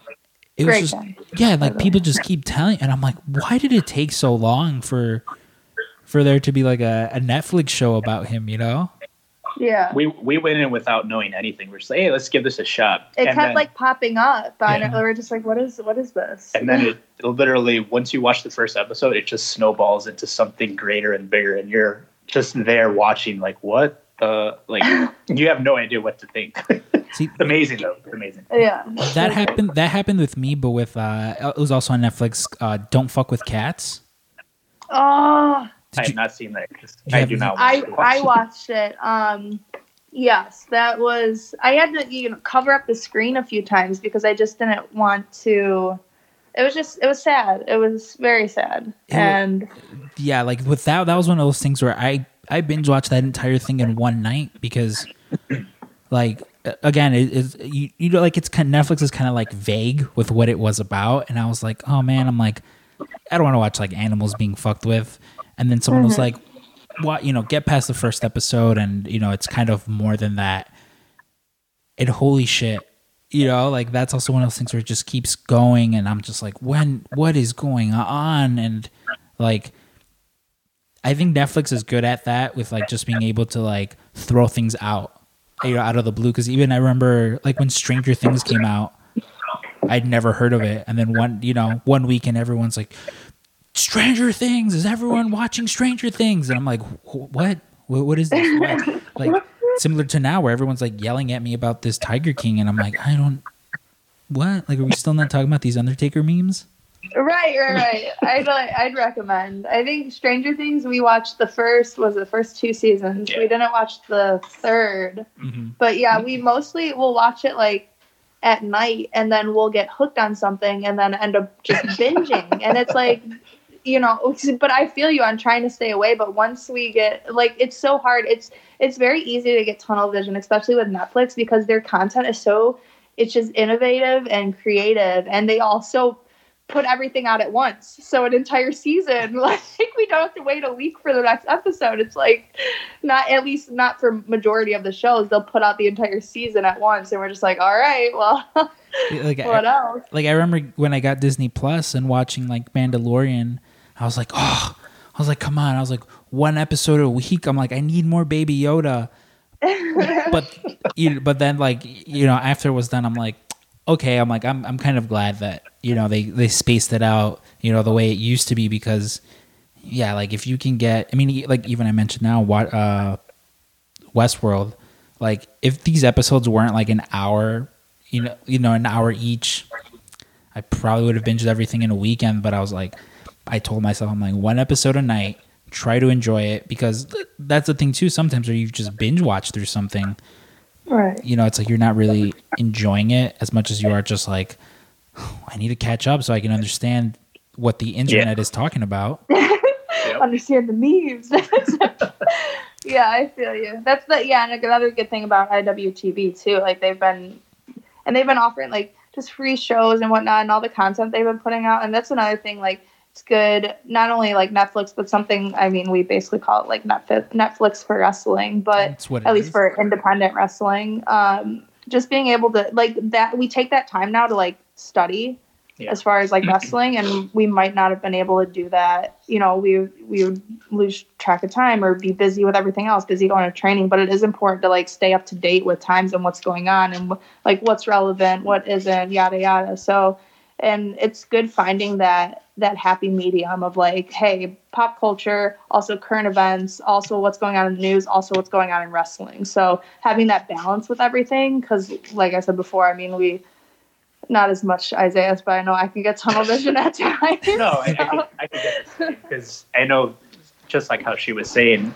it was just guy. yeah. Like people just keep telling, and I'm like, why did it take so long for for there to be like a, a Netflix show about him? You know? Yeah. we we went in without knowing anything. We're just like, hey, let's give this a shot. it and kept then, like popping up. And Yeah. We're just like, what is what is this? and then it, it literally once you watch the first episode, it just snowballs into something greater and bigger, and you're just there watching like what the like you have no idea what to think. See, It's amazing though. It's amazing. yeah. that happened. That happened with me, but with uh, it was also on Netflix. Uh, Don't fuck with cats. Oh, Did I you- have not seen that. I do not. I want to I watched it. Um, yes, that was. I had to you know cover up the screen a few times because I just didn't want to. It was just it was sad. It was very sad, It and yeah, like with that, that was one of those things where I I binge watched that entire thing in one night because, like, again, it is you you know like it's kind Netflix is kind of like vague with what it was about, and I was like, oh man, I'm like, I don't want to watch like animals being fucked with, and then someone was mm-hmm. like, what you know, get past the first episode, and you know, it's kind of more than that, and holy shit. You know, like that's also one of those things where it just keeps going, and I'm just like, when, what is going on? And like, I think Netflix is good at that with like just being able to like throw things out, you know, out of the blue. Because even I remember like when Stranger Things came out, I'd never heard of it, and then one, you know, one weekend everyone's like, Stranger Things is everyone watching Stranger Things, and I'm like, what? What, what is this? What? Like similar to now where everyone's like yelling at me about this Tiger King, and I'm like, I don't. What? Like, are we still not talking about these Undertaker memes? Right, right, right. I'd I'd recommend. I think Stranger Things. We watched the first was the first two seasons. Yeah. We didn't watch the third. Mm-hmm. But yeah, we mostly will watch it like at night and then we'll get hooked on something and then end up just binging. and it's like, you know, but I feel you on trying to stay away. But once we get like, it's so hard. It's it's very easy to get tunnel vision, especially with Netflix because their content is so it's just innovative and creative, and they also put everything out at once. So an entire season, like we don't have to wait a week for the next episode. It's like not at least not for majority of the shows. They'll put out the entire season at once, and we're just like, all right, well, Like, what else? like I remember when I got Disney Plus and watching like Mandalorian, I was like, oh, I was like, come on. I was like, one episode a week. I'm like, I need more Baby Yoda. but you, but then like you know after it was done, I'm like, okay. I'm like, I'm I'm kind of glad that you know they they spaced it out, you know, the way it used to be because yeah, like if you can get, I mean, like even I mentioned now, what uh, Westworld, like if these episodes weren't like an hour, you know, you know, an hour each, I probably would have binged everything in a weekend. But I was like, I told myself, I'm like one episode a night, try to enjoy it because that's the thing too. Sometimes where you just binge watch through something, Right. you know, it's like you're not really enjoying it as much as you are just like, oh, I need to catch up so I can understand what the internet is talking about. understand the memes. yeah, I feel you. That's the yeah, and another good thing about IWTV too. Like they've been, and they've been offering like just free shows and whatnot, and all the content they've been putting out. And that's another thing. Like it's good, not only like Netflix, but something. I mean, we basically call it like Netflix, Netflix for wrestling, but That's what it at least is. for independent wrestling. Um, just being able to like that, we take that time now to like study Yeah. as far as like wrestling and we might not have been able to do that you know we we would lose track of time or be busy with everything else busy going to training but it is important to like stay up to date with times and what's going on and like what's relevant what isn't yada yada so and it's good finding that that happy medium of like hey pop culture also current events also what's going on in the news also what's going on in wrestling so having that balance with everything because like i said before i mean we not as much Isaiah's, but I know I can get tunnel vision at times. No, I, I, can, I can get it because I know, just like how she was saying,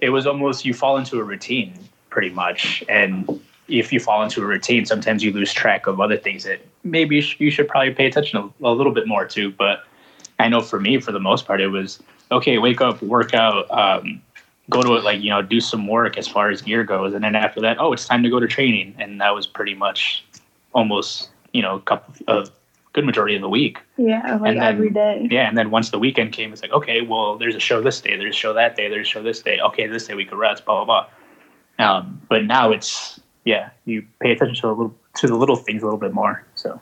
it was almost you fall into a routine pretty much, and if you fall into a routine, sometimes you lose track of other things that maybe you, sh- you should probably pay attention a, a little bit more to. But I know for me, for the most part, it was okay. Wake up, work out, um, go to it, like you know, do some work as far as gear goes, and then after that, oh, it's time to go to training, and that was pretty much almost you know a couple a good majority of the week. yeah, like And then- every day. Yeah, and then once the weekend came, it's like, okay, well, there's a show this day, there's a show that day, there's a show this day. Okay, this day we could rest, blah blah blah. Um, but now it's yeah, you pay attention to the little to the little things a little bit more. So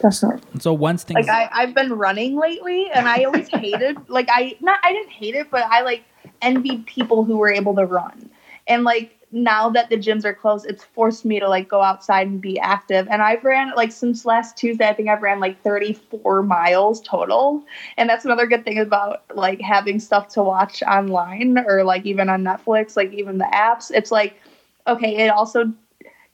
Definitely. So once things, Like I, I've been running lately, and I always hated. Like I, not I didn't hate it, but I like envied people who were able to run, and like now that the gyms are closed, it's forced me to like go outside and be active. And I've ran like since last Tuesday, I think I've ran like 34 miles total. And that's another good thing about like having stuff to watch online or like even on Netflix, like even the apps. It's like, okay, it also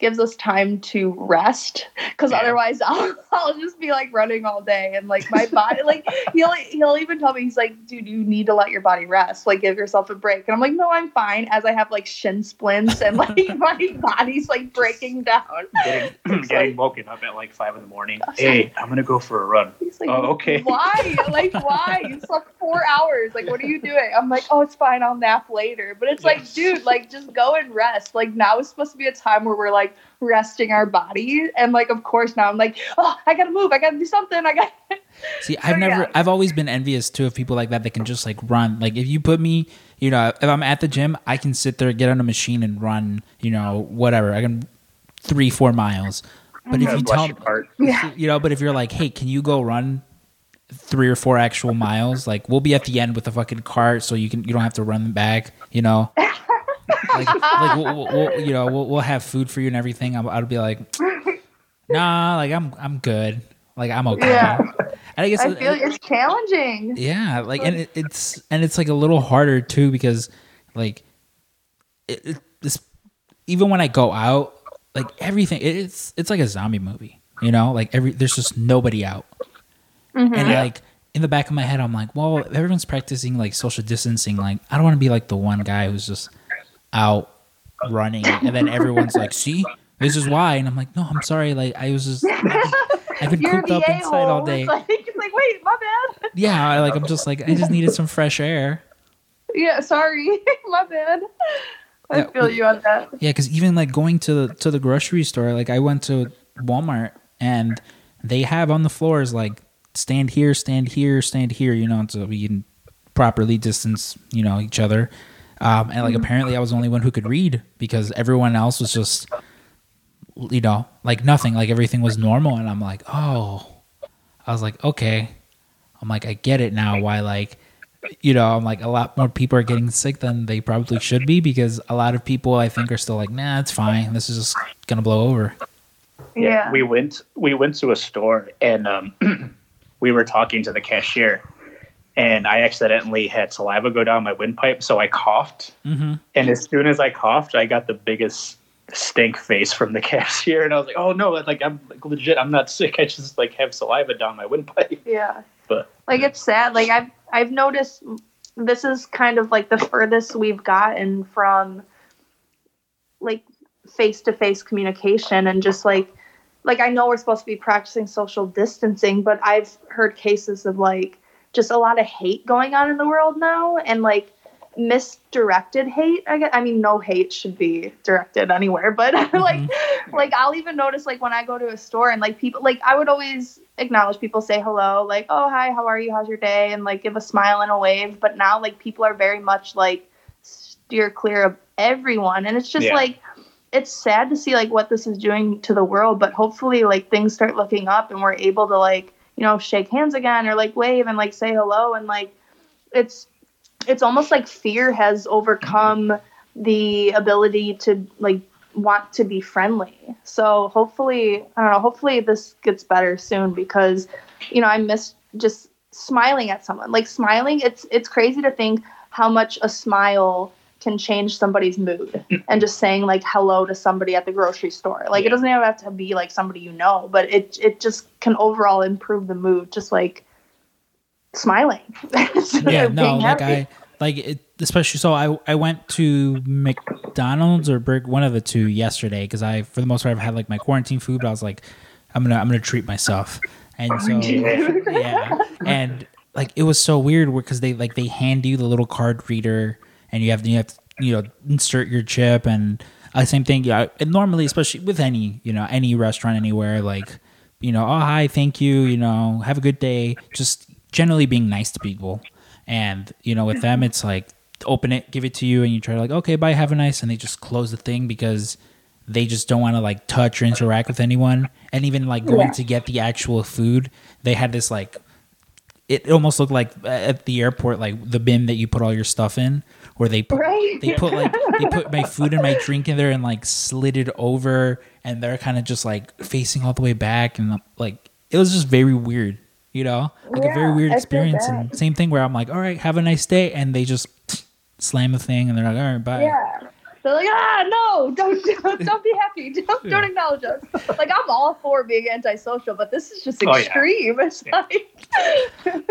gives us time to rest because Yeah. otherwise I'll, I'll just be like running all day and like my body like he'll he'll even tell me he's like dude you need to let your body rest like give yourself a break. And I'm like no I'm fine as I have like shin splints and like my body's like breaking down. Getting, getting like- woken up at like five in the morning. Hey, I'm gonna go for a run. he's like Oh, okay. why? Like why? You slept four hours. Like what are you doing? I'm like oh it's fine. I'll nap later. But it's like dude like just go and rest. Like now is supposed to be a time where we're like resting our body and like of course now I'm like oh I gotta move I gotta do something I gotta See, I've So, never, yeah. I've always been envious too of people like that that can just like run. Like if you put me, you know, if I'm at the gym, I can sit there, get on a machine, and run. You know, whatever. I can three, four miles. But if mm-hmm. you tell, your yeah you know, but if you're like, hey, can you go run three or four actual miles? Like we'll be at the end with a fucking cart, so you can you don't have to run back. You know. like, like we'll, we'll, we'll- you know, we'll, we'll have food for you and everything. I'll, I'll be like, nah, like I'm, I'm good. Like I'm okay. Yeah. And I guess I feel it's challenging yeah, like and it, it's and it's like a little harder too because like it, it this even when I go out, like everything it's it's like a zombie movie, you know? Like every there's just nobody out. Mm-hmm. And like in the back of my head I'm like, well, everyone's practicing like social distancing, like I don't want to be like the one guy who's just out running and then everyone's like, "See? This is why." And I'm like, "No, I'm sorry. Like I was just I've been You're cooped up inside all day." It's like, it's like, wait, my bad. Yeah, I, like I'm just like I just needed some fresh air. Yeah, sorry, my bad. I Yeah, feel you on that. Yeah, because even like going to the to the grocery store, like I went to Walmart and they have on the floors like stand here, stand here, stand here. You know, so we can properly distance, you know, each other. Um, and like apparently, I was the only one who could read because everyone else was just, you know, like nothing. Like everything was normal, and I'm like, oh, I was like, okay. I'm like, I get it now. Why like you know, I'm like a lot more people are getting sick than they probably should be because a lot of people I think are still like, nah, it's fine. This is just gonna blow over. Yeah. we went we went to a store and um, we were talking to the cashier and i accidentally had saliva go down my windpipe so i coughed Mm-hmm. and as soon as i coughed i got the biggest stink face from the cashier and i was like oh no like i'm like, legit i'm not sick i just like have saliva down my windpipe Yeah. But- like it's sad. Like I've I've noticed this is kind of like the furthest we've gotten from like face to face communication and just like like I know we're supposed to be practicing social distancing, but I've heard cases of like just a lot of hate going on in the world now and like misdirected hate. I guess, I mean no hate should be directed anywhere, but like mm-hmm. like I'll even notice like when I go to a store and like people like I would always acknowledge people say hello, like, oh hi, how are you? How's your day? And like give a smile and a wave. But now like people are very much like steer clear of everyone. And it's just Yeah. like it's sad to see like what this is doing to the world, but hopefully like things start looking up and we're able to like, you know, shake hands again or like wave and like say hello and like it's it's almost like fear has overcome the ability to like want to be friendly. So hopefully, I don't know, hopefully this gets better soon because you know, I miss just smiling at someone. Like smiling, it's it's crazy to think how much a smile can change somebody's mood and just saying like hello to somebody at the grocery store. Like it doesn't even have to be like somebody you know, but it it just can overall improve the mood just like smiling. Yeah, no, like happy. I like it, especially so I I went to McDonald's or Burger one of the two yesterday because I for the most part I've had like my quarantine food, but I was like I'm gonna I'm gonna treat myself, and so yeah, and like it was so weird because they like they hand you the little card reader and you have you have to you know insert your chip and uh, same thing yeah and normally especially with any you know any restaurant anywhere like you know oh hi thank you you know have a good day just generally being nice to people. And you know with them it's like open it give it to you and you try to like okay bye have a nice and they just close the thing because they just don't want to like touch or interact with anyone. And even like going Yeah. to get the actual food they had this like it almost looked like at the airport, like the bin that you put all your stuff in, where they put, Right. they put like they put my food and my drink in there and like slid it over, and they're kind of just like facing all the way back, and like it was just very weird, you know, like a very weird experience. And same thing where I'm like, all right, have a nice day, and they just slam the thing, and they're like, all right, bye. Yeah. They're like, ah, no, don't, don't, don't be happy. Don't, don't acknowledge us. Like, I'm all for being antisocial, but this is just Oh, yeah. extreme. It's Yeah. like,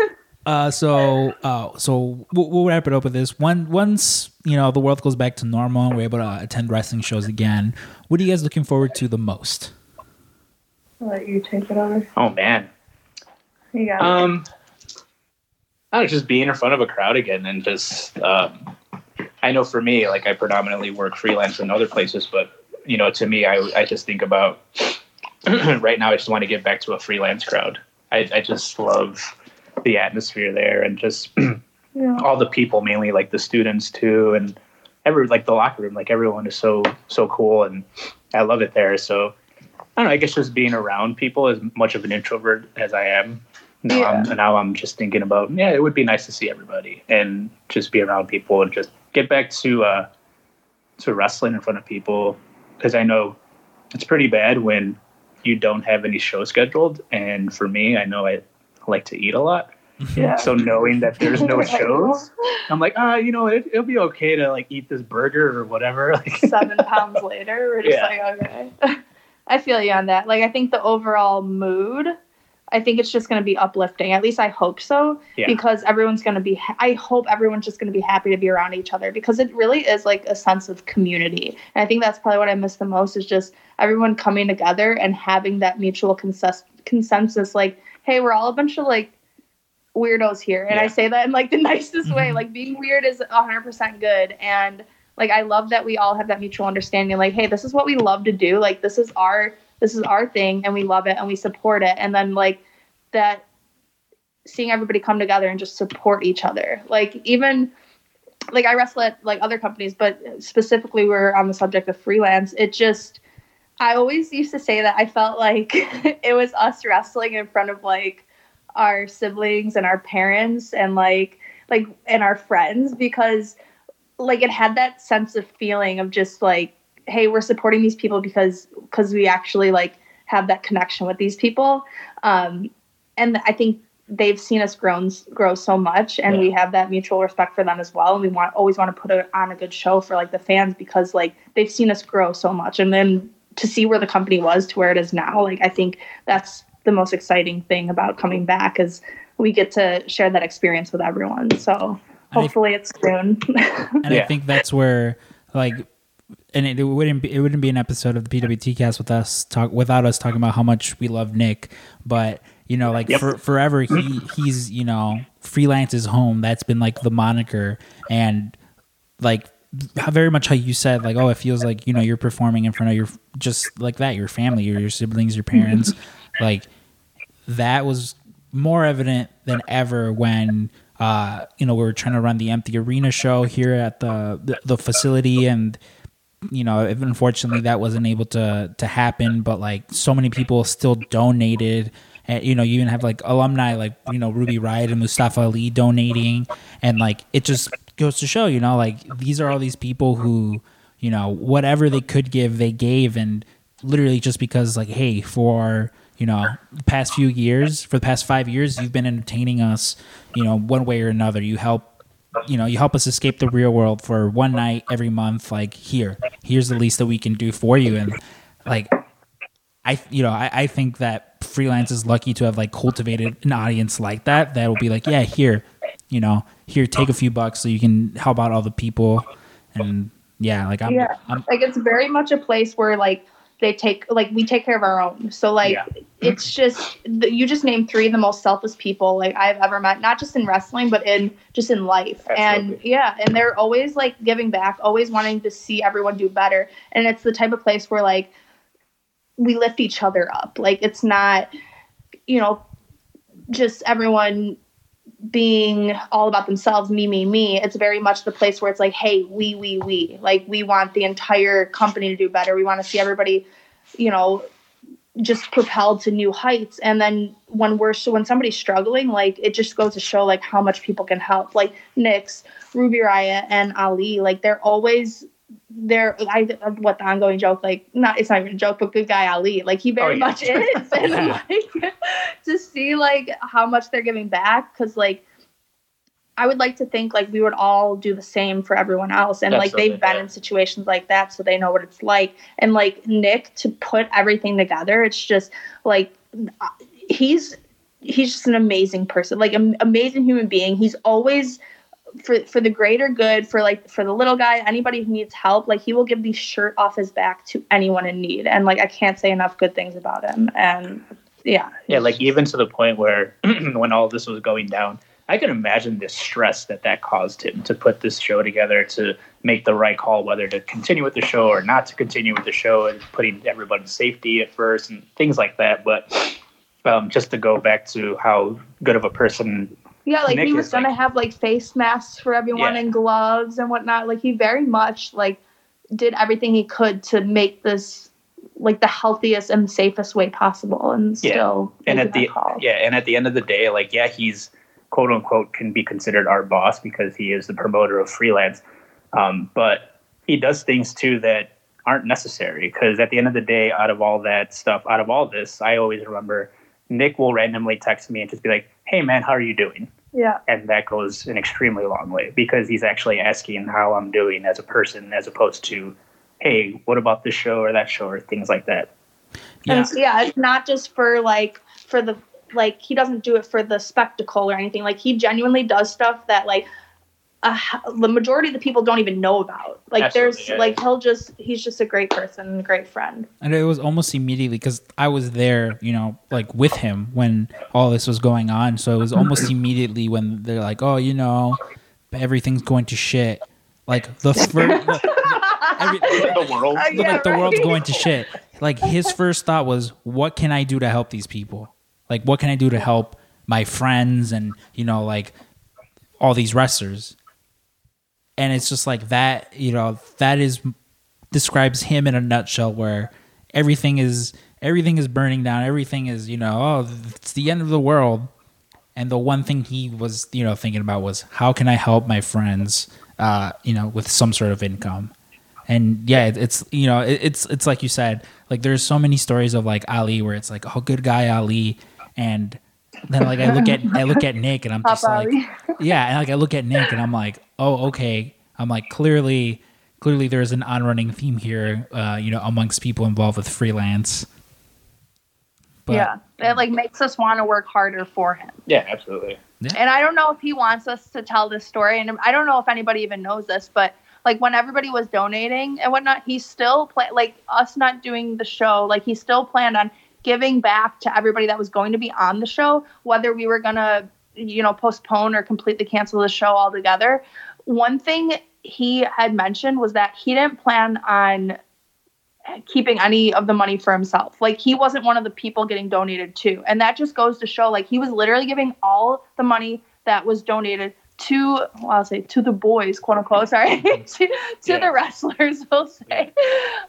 Uh, so, uh, so we'll, we'll wrap it up with this. One, once you know the world goes back to normal and we're able to attend wrestling shows again, what are you guys looking forward to the most? I'll let you take it over. Oh man. You got it. Um, I don't just being in front of a crowd again and just, um, I know for me, like I predominantly work freelance in other places, but you know, to me, I, I just think about right now, I just want to get back to a freelance crowd. I, I just love the atmosphere there and just Yeah. all the people, mainly like the students too. And every, like the locker room, like everyone is so, so cool. And I love it there. So I don't know, I guess just being around people as much of an introvert as I am, now, Yeah. I'm, now I'm just thinking about, yeah, it would be nice to see everybody and just be around people and just get back to, uh, to wrestling in front of people. Cause I know it's pretty bad when you don't have any show scheduled. And for me, I know I like to eat a lot. Yeah. So knowing that there's no shows, I'm like, ah, you know, it, it'll be okay to like eat this burger or whatever. Like, seven pounds later, we're just Yeah. like, okay. I feel you on that. Like, I think the overall mood, I think it's just going to be uplifting. At least I hope so, Yeah. because everyone's going to be. Ha- I hope everyone's just going to be happy to be around each other because it really is like a sense of community. And I think that's probably what I miss the most is just everyone coming together and having that mutual consensus. Consensus, like, hey, we're all a bunch of like weirdos here, and I say that in like the nicest way. Mhm. Like, being weird is 100% good, and like i love that we all have that mutual understanding like hey this is what we love to do. Like this is our this is our thing and we love it and we support it. And then like that seeing everybody come together and just support each other. Like even like i wrestle at like other companies but specifically we're on the subject of freelance. It just i always used to say that i felt like it was us wrestling in front of like our siblings and our parents and like like and our friends because like it had that sense of feeling of just like hey we're supporting these people because because we actually like have that connection with these people um and i think they've seen us grown grow so much and Yeah. we have that mutual respect for them as well and we want always want to put it on a good show for like the fans because like they've seen us grow so much and then to see where the company was to where it is now. Like i think that's the most exciting thing about coming back is we get to share that experience with everyone. So And I- hopefully it's soon. And I think that's where like and it, it wouldn't be it wouldn't be an episode of the PWT cast with us talk without us talking about how much we love Nick. But you know like Yep. for forever he he's you know freelance is home. That's been like the moniker. And like how very much how you said like oh it feels like you know you're performing in front of your just like that your family your, your siblings your parents. Like that was more evident than ever when uh, you know we were trying to run the empty arena show here at the the, the facility and you know unfortunately that wasn't able to to happen but like so many people still donated. And you know you even have like alumni like you know Ruby Riott and mustafa ali donating. And like it just goes to show you know like these are all these people who you know whatever they could give they gave. And literally just because like hey for you know the past few years for the past five years you've been entertaining us you know one way or another. You help you know you help us escape the real world for one night every month. Like here here's the least that we can do for you. And like i you know i, I think that freelance is lucky to have like cultivated an audience like that that will be like yeah here you know here take a few bucks so you can help out all the people. And yeah like i'm, Yeah. I'm like it's very much a place where like they take like we take care of our own. So like Yeah. it's just you just named three of the most selfless people like i've ever met not just in wrestling but in just in life. And yeah and they're always like giving back always wanting to see everyone do better. And it's the type of place where like we lift each other up. Like it's not you know just everyone being all about themselves, me, me, me. It's very much the place where it's like, hey, we, we, we. Like we want the entire company to do better. We want to see everybody, you know, just propelled to new heights and then when we're so when somebody's struggling like it just goes to show like how much people can help like Nick, Ruby Riott and Ali like they're always they're I what the ongoing joke like not it's not even a joke but good guy Ali like he oh, very Oh, yeah. much is and like to see like how much they're giving back because like I would like to think like we would all do the same for everyone else and like they've been yeah. in situations like that so they know what it's like and like Nick to put everything together it's just like he's he's just an amazing person like an amazing human being he's always for for the greater good for like for the little guy anybody who needs help like he will give the shirt off his back to anyone in need. And like i can't say enough good things about him. And yeah. Yeah, like even to the point where when all this was going down, I can imagine the stress that that caused him to put this show together to make the right call, whether to continue with the show or not to continue with the show, and putting everybody's safety at first and things like that. But um, just to go back to how good of a person, Yeah, like Nick he was gonna like- have like face masks for everyone Yeah. and gloves and whatnot. Like he very much like did everything he could to make this like the healthiest and safest way possible, and Yeah. still and at the call. yeah, and at the end of the day, like yeah, he's quote unquote can be considered our boss because he is the promoter of freelance. Um, but he does things too that aren't necessary because at the end of the day, out of all that stuff, out of all this, I always remember Nick will randomly text me and just be like, "Hey man, how are you doing?" Yeah, And that goes an extremely long way because he's actually asking how I'm doing as a person, as opposed to, "Hey, what about this show or that show or things like that." Yeah. And so, yeah, it's not just for like for the like he doesn't do it for the spectacle or anything. Like he genuinely does stuff that like uh, the majority of the people don't even know about. Like Absolutely, there's yeah, like yeah. he'll just he's just a great person, and a great friend. And it was almost immediately because I was there, you know, like with him when all this was going on. So it was almost immediately when they're like, "Oh, you know, everything's going to shit." Like the first, every, the world. Uh, yeah, like the world's going to shit. Like his first thought was, "What can I do to help these people? Like, what can I do to help my friends and you know, like all these wrestlers?" And it's just like that. You know, that is describes him in a nutshell, where everything is everything is burning down. Everything is you know, oh, it's the end of the world. And the one thing he was, you know, thinking about was how can I help my friends, uh, you know, with some sort of income and yeah it's you know it's it's like you said like there's so many stories of like ali where it's like oh good guy ali and then like i look at i look at nick and i'm just Papa like Ali. yeah and like i look at nick and i'm like oh okay i'm like clearly clearly there's an on-running theme here uh you know amongst people involved with freelance but yeah, it like makes us want to work harder for him. Yeah, absolutely. And I don't know if he wants us to tell this story, and I don't know if anybody even knows this, but like when everybody was donating and whatnot, he still play like us not doing the show. Like he still planned on giving back to everybody that was going to be on the show, whether we were gonna, you know, postpone or completely cancel the show altogether. One thing he had mentioned was that he didn't plan on keeping any of the money for himself. Like he wasn't one of the people getting donated to. And that just goes to show like he was literally giving all the money that was donated to well, I'll say to the boys, quote unquote, sorry. to to Yeah. the wrestlers, we'll say.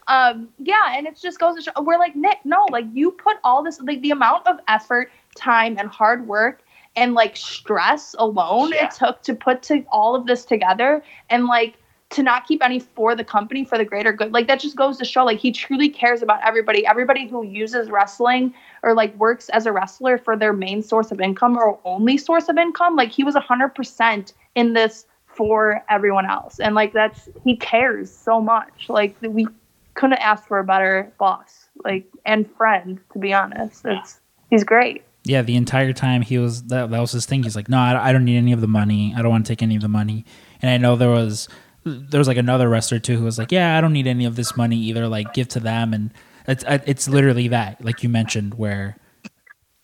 Um yeah, and it just goes to show we're like, Nick, no, like you put all this like the amount of effort, time, and hard work and like stress alone Yeah. it took to put to all of this together and like to not keep any for the company for the greater good. Like that just goes to show like he truly cares about everybody. Everybody who uses wrestling or like works as a wrestler for their main source of income or only source of income like he was 100% in this for everyone else. And like that's he cares so much. Like we couldn't ask for a better boss like and friend to be honest. It's he's great. Yeah the entire time he was that, that was his thing. He's like no I, I don't need any of the money. I don't want to take any of the money. And i know there was there was like another wrestler too who was like yeah i don't need any of this money either like give to them and it's it's literally that like you mentioned where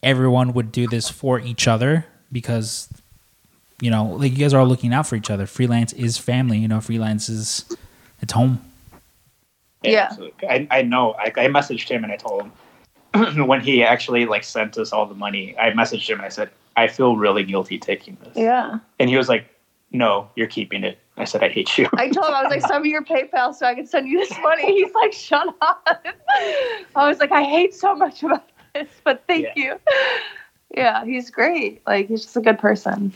everyone would do this for each other because you know like you guys are all looking out for each other freelance is family you know freelance is it's home Yeah. absolutely. I, I know. I, I messaged him and I told him when he actually like sent us all the money. I messaged him and I said, "I feel really guilty taking this." yeah And he was like, "No, you're keeping it. I said, I hate you. I told him I was like, send me your PayPal so I can send you this money. He's like, shut up. I was like, I hate so much about this, but thank Yeah. you. Yeah, he's great. Like he's just a good person.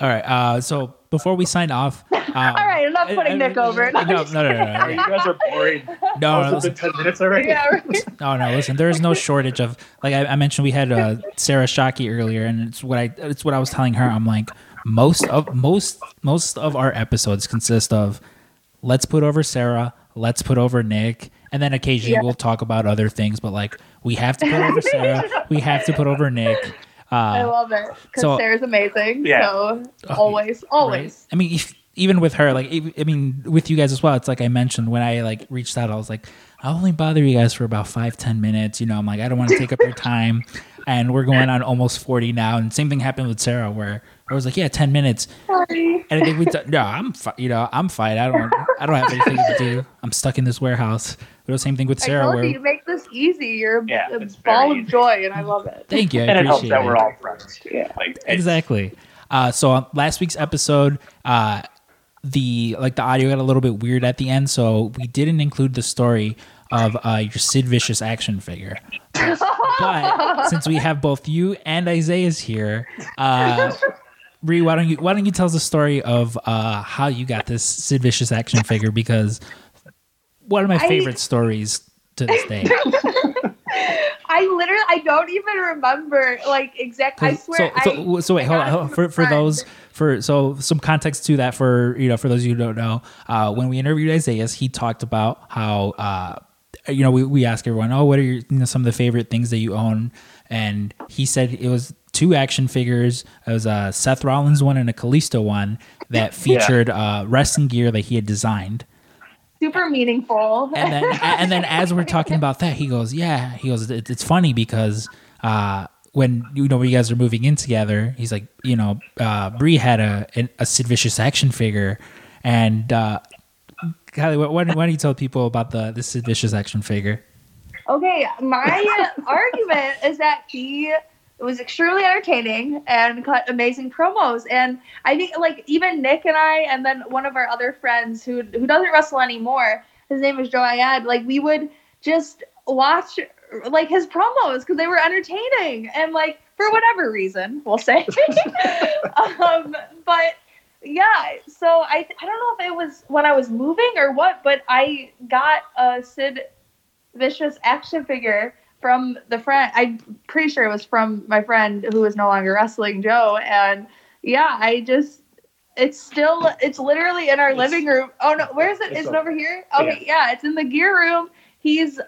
All right. Uh, so before we sign off, um, All right, I'm not putting Nick over. No, No, no, no, no, no, Oh, you guys are boring. No, no, listen, 10 minutes already. Yeah, right. no, no. Listen, there is no shortage of like I, I mentioned. We had uh, Sarah Shockey earlier, and it's what I it's what I was telling her. I'm like most of most most of our episodes consist of let's put over Sarah, let's put over Nick, and then occasionally Yeah. we'll talk about other things. But like we have to put over Sarah, we have to put over Nick. I Uh, love it because so- Sarah's amazing. Yeah. So always, always. I mean, if, even with her, like, I mean, with you guys as well. It's like I mentioned when I like reached out, I was like, I'll only bother you guys for about five, ten minutes. You know, I'm like, I don't want to take up your time, and we're going on almost forty now. And same thing happened with Sarah, where I was like, yeah, ten minutes, Sorry. and I think we, t- no, I'm, fi- you know, I'm fine. I don't, I don't have anything to do. I'm stuck in this warehouse. But it was the same thing with I Sarah, told where you, you make this easy. You're a, Yeah, a ball of easy. joy, and I love it. thank you, I And it helps appreciate that we're all friends. Yeah. Like, exactly. Uh, so on last week's episode, uh, the like the audio got a little bit weird at the end, so we didn't include the story of uh, your Sid Vicious action figure. but since we have both you and Isaiah's here, uh, Bree, why don't you why don't you tell us the story of uh, how you got this Sid Vicious action figure? Because one of my I- favorite stories to this day. I literally, I don't even remember like exactly. I swear. So, so, I, so wait, I hold on. from For for friend. those for so some context to that for you know for those of you who don't know, uh, when we interviewed Isaiah, he talked about how uh, you know we, we asked everyone, oh, what are your you know some of the favorite things that you own, and he said it was two action figures. It was a Seth Rollins one and a Kalisto one that featured uh, wrestling gear that he had designed. super meaningful. And then and then as we're talking about that, he goes, "Yeah." He goes, "It's funny because uh, when you know when you guys are moving in together, he's like, you know, uh, Bree had a an- a Sid Vicious action figure, and uh, Kylie, why, why don't why don't you tell people about the the Sid Vicious action figure?" Okay, my argument is that he was extremely entertaining and cut amazing promos. And I think like even Nick and I, and then one of our other friends who who doesn't wrestle anymore, his name is Joe Ayad. Like we would just watch like his promos because they were entertaining and like for whatever reason we'll say. um, but yeah, so I I don't know if it was when I was moving or what, but I got a Sid Vicious action figure from the friend. I'm pretty sure it was from my friend who is no longer wrestling, Joe. And yeah, I just it's still it's literally in our It's- living room. Oh no, where is it? it's Is it over here? Okay, yeah. it's in the gear room. He's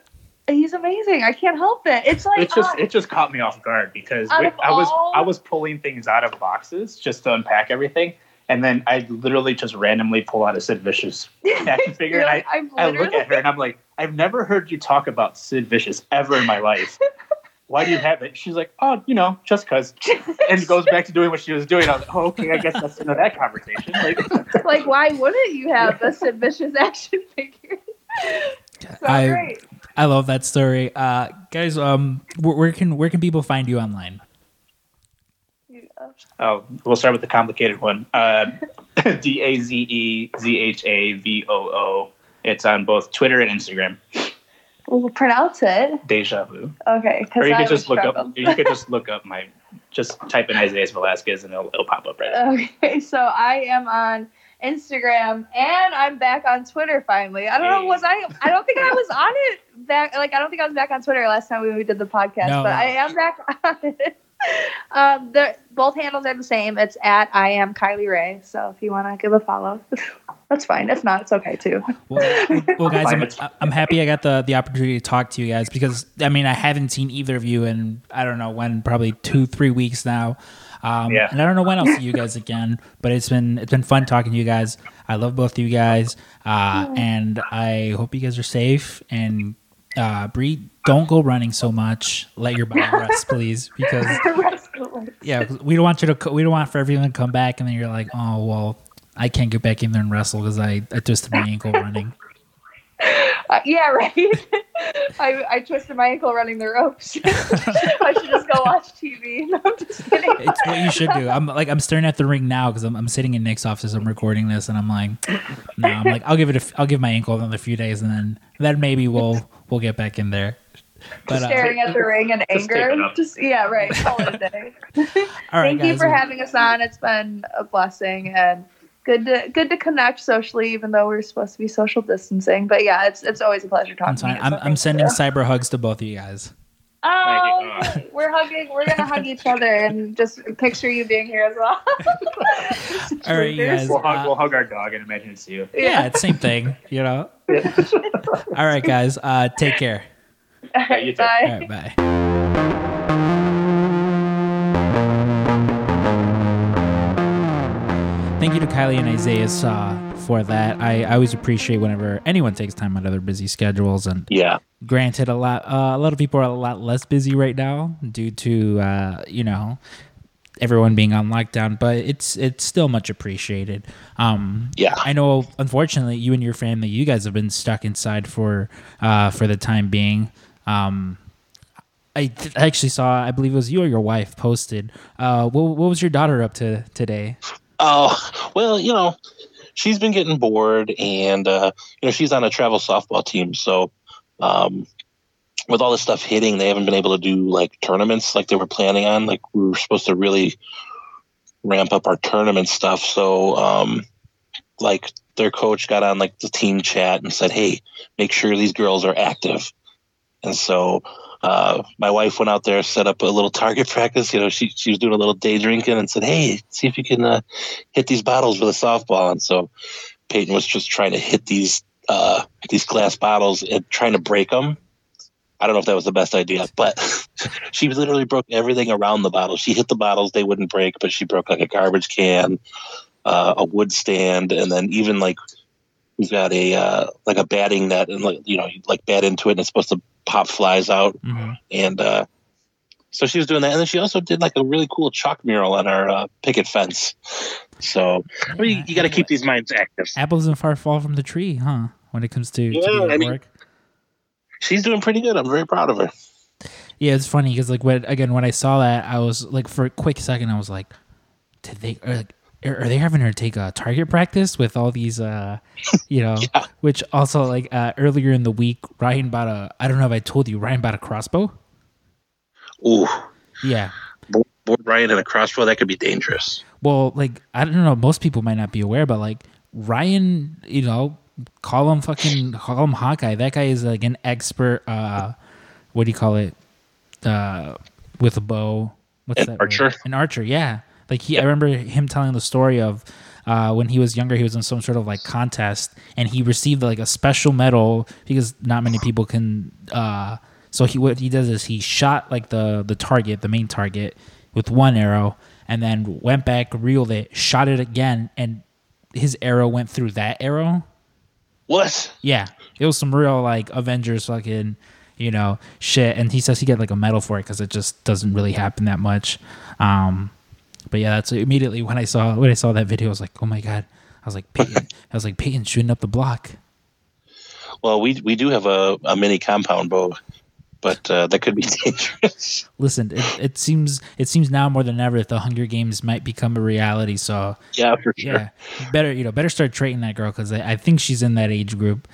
he's amazing. I can't help it. It's like it just uh, it just caught me off guard because we- I was all- I was pulling things out of boxes just to unpack everything, and then I literally just randomly pull out a Sid Vicious action figure, and I I've I look at her and I'm like, I've never heard you talk about Sid Vicious ever in my life. Why do you have it? She's like, oh, you know, just cause, and goes back to doing what she was doing. I was like, oh, okay, I guess that's the end of that conversation. Like, like why wouldn't you have the Sid Vicious action figure? so I great. I love that story, uh, guys. Um, where, where can where can people find you online? Oh, we'll start with the complicated one. Uh, D A Z E Z H A V O O. It's on both Twitter and Instagram. We'll pronounce it. Deja vu. Okay, Or you I could just look struggle. up. You could just look up my. Just type in Isaiah Velasquez and it'll, it'll pop up right. up. Okay, so I am on Instagram and I'm back on Twitter finally. I don't know, was I? I don't think I was on it back. Like I don't think I was back on Twitter last time we, we did the podcast, No. but I am back on it. Um, the both handles are the same. It's at I am Kylie Rae. So if you want to give a follow, that's fine. If not, it's okay too. Well, well guys, I'm, I'm happy I got the, the opportunity to talk to you guys because I mean I haven't seen either of you in I don't know when probably two three weeks now, um, Yeah. and I don't know when I'll see you guys again. But it's been it's been fun talking to you guys. I love both of you guys, uh, and I hope you guys are safe. And uh, Bree, don't go running so much. Let your body rest, please, because yeah, we don't want you to. We don't want for everyone to come back and then you're like, oh well, I can't get back in there and wrestle because I I twisted my ankle running. Uh, yeah, right. I, I twisted my ankle running the ropes. I should just go watch TV. No, I'm just kidding. It's what you should do. I'm like I'm staring at the ring now because I'm, I'm sitting in Nick's office. I'm recording this, and I'm like, no, I'm like I'll give it. A, I'll give my ankle another few days, and then then maybe we'll we'll get back in there. But uh, Staring at the ring in Just take it anger. up. Just yeah, right. Call day. all right, Thank you guys. for having us on. It's been a blessing and good to good to connect socially, even though we're supposed to be social distancing. But yeah, it's it's always a pleasure talking I'm, to sorry, you. I'm, so I'm sending you. cyber hugs to both of you guys. Oh, Thank you. we're hugging. We're gonna hug each other and just picture you being here as well. All right, you guys. We'll hug, uh, we'll hug our dog and imagine it's you. yeah, it's same thing, you know. All right, guys. Uh, take care. All right, you too. bye. All right, bye. Thank you to Kylie and Isaiah uh, for that. I, I always appreciate whenever anyone takes time out of their busy schedules. And Yeah. granted, a lot uh, a lot of people are a lot less busy right now due to uh, you know everyone being on lockdown, but it's it's still much appreciated. Um, Yeah. I know. Unfortunately, you and your family, you guys have been stuck inside for uh, for the time being. Um, I th- I actually saw, I believe it was you or your wife posted. Uh, what, what was your daughter up to today? Oh, well, you know, she's been getting bored and, uh, you know, she's on a travel softball team. So, um, with all this stuff hitting, they haven't been able to do like tournaments like they were planning on. Like we were supposed to really ramp up our tournament stuff. So, um, like their coach got on like the team chat and said, Hey, make sure these girls are active. And so, uh, my wife went out there, set up a little target practice. You know, she she was doing a little day drinking and said, "Hey, see if you can uh, hit these bottles with a softball." And so Peyton was just trying to hit these uh, these glass bottles and trying to break them. I don't know if that was the best idea, but she literally broke everything around the bottles. She hit the bottles; they wouldn't break, but she broke like a garbage can, uh, a wood stand, and then even like we've got a uh, like a batting net, and like you know, you like bat into it, and it's supposed to pop flies out hmm and uh, so she was doing that, and then she also did like a really cool chalk mural on our uh, picket fence. So I mean, you, you got to keep these minds active. Apples and far fall from the tree, huh? When it comes to, to Yeah, being at I mean- work. She's doing pretty good. I'm very proud of her. Yeah, it's funny because like when again when I saw that, I was like for a quick second, I was like, did they are, like, are they having her take a target practice with all these, uh, you know? Yeah. Which also like uh, earlier in the week, Ryan bought a. I don't know if I told you, Ryan bought a crossbow. Ooh, Yeah. bored Ryan and a crossbow that could be dangerous. Well, like I don't know, most people might not be aware, but like Ryan, you know, call him fucking call him Hawkeye. That guy is like an expert. uh What do you call it? Uh, with a bow. What's An that? word? archer? An archer. Yeah. Like he, I remember him telling the story of uh, when he was younger. He was in some sort of like contest, and he received like a special medal because not many people can. Uh, so he what he does is he shot like the the target, the main target, with one arrow, and then went back, reeled it, shot it again, and his arrow went through that arrow. What? Yeah, it was some real like Avengers fucking, you know, shit. And he says he get like a medal for it because it just doesn't really happen that much. Um, but yeah, that's immediately when I saw when I saw that video, I was like, oh my god. I was like, Peyton. I was like, Peyton shooting up the block. Well, we we do have a, a mini compound bow, but uh, that could be dangerous. Listen, it, it seems it seems now more than ever that the Hunger Games might become a reality. So yeah, for sure. yeah, better you know better start training that girl because I, I think she's in that age group.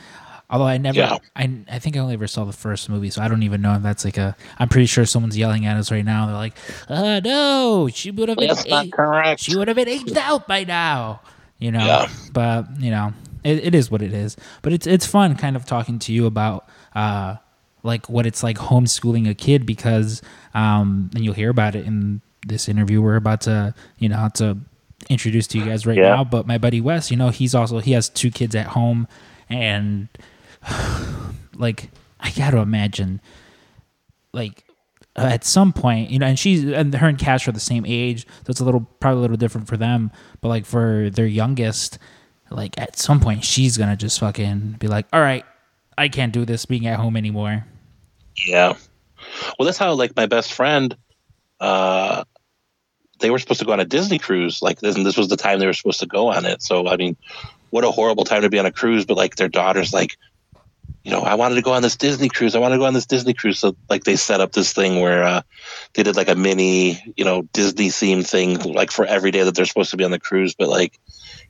Although I never, Yeah. I I think I only ever saw the first movie, so I don't even know if that's like a. I'm pretty sure someone's yelling at us right now. They're like, "Uh no, she would have been That's aged, correct. she would have been aged out by now." You know, Yeah. but you know, it, it is what it is. But it's it's fun kind of talking to you about uh like what it's like homeschooling a kid because um and you'll hear about it in this interview we're about to you know to introduce to you guys right Yeah. now. But my buddy Wes, you know, he's also he has two kids at home and like I gotta imagine like uh, at some point, you know, and she's and her and Cash are the same age, so it's a little probably a little different for them. But like for their youngest, like at some point, she's gonna just fucking be like, "All right, I can't do this being at home anymore." Yeah. Well, that's how like my best friend, uh, they were supposed to go on a Disney cruise. Like this, and this was the time they were supposed to go on it. So I mean, what a horrible time to be on a cruise. But like their daughter's like, you know, I wanted to go on this Disney cruise. I want to go on this Disney cruise. So like they set up this thing where uh, they did like a mini, you know, Disney themed thing like for every day that they're supposed to be on the cruise. But like,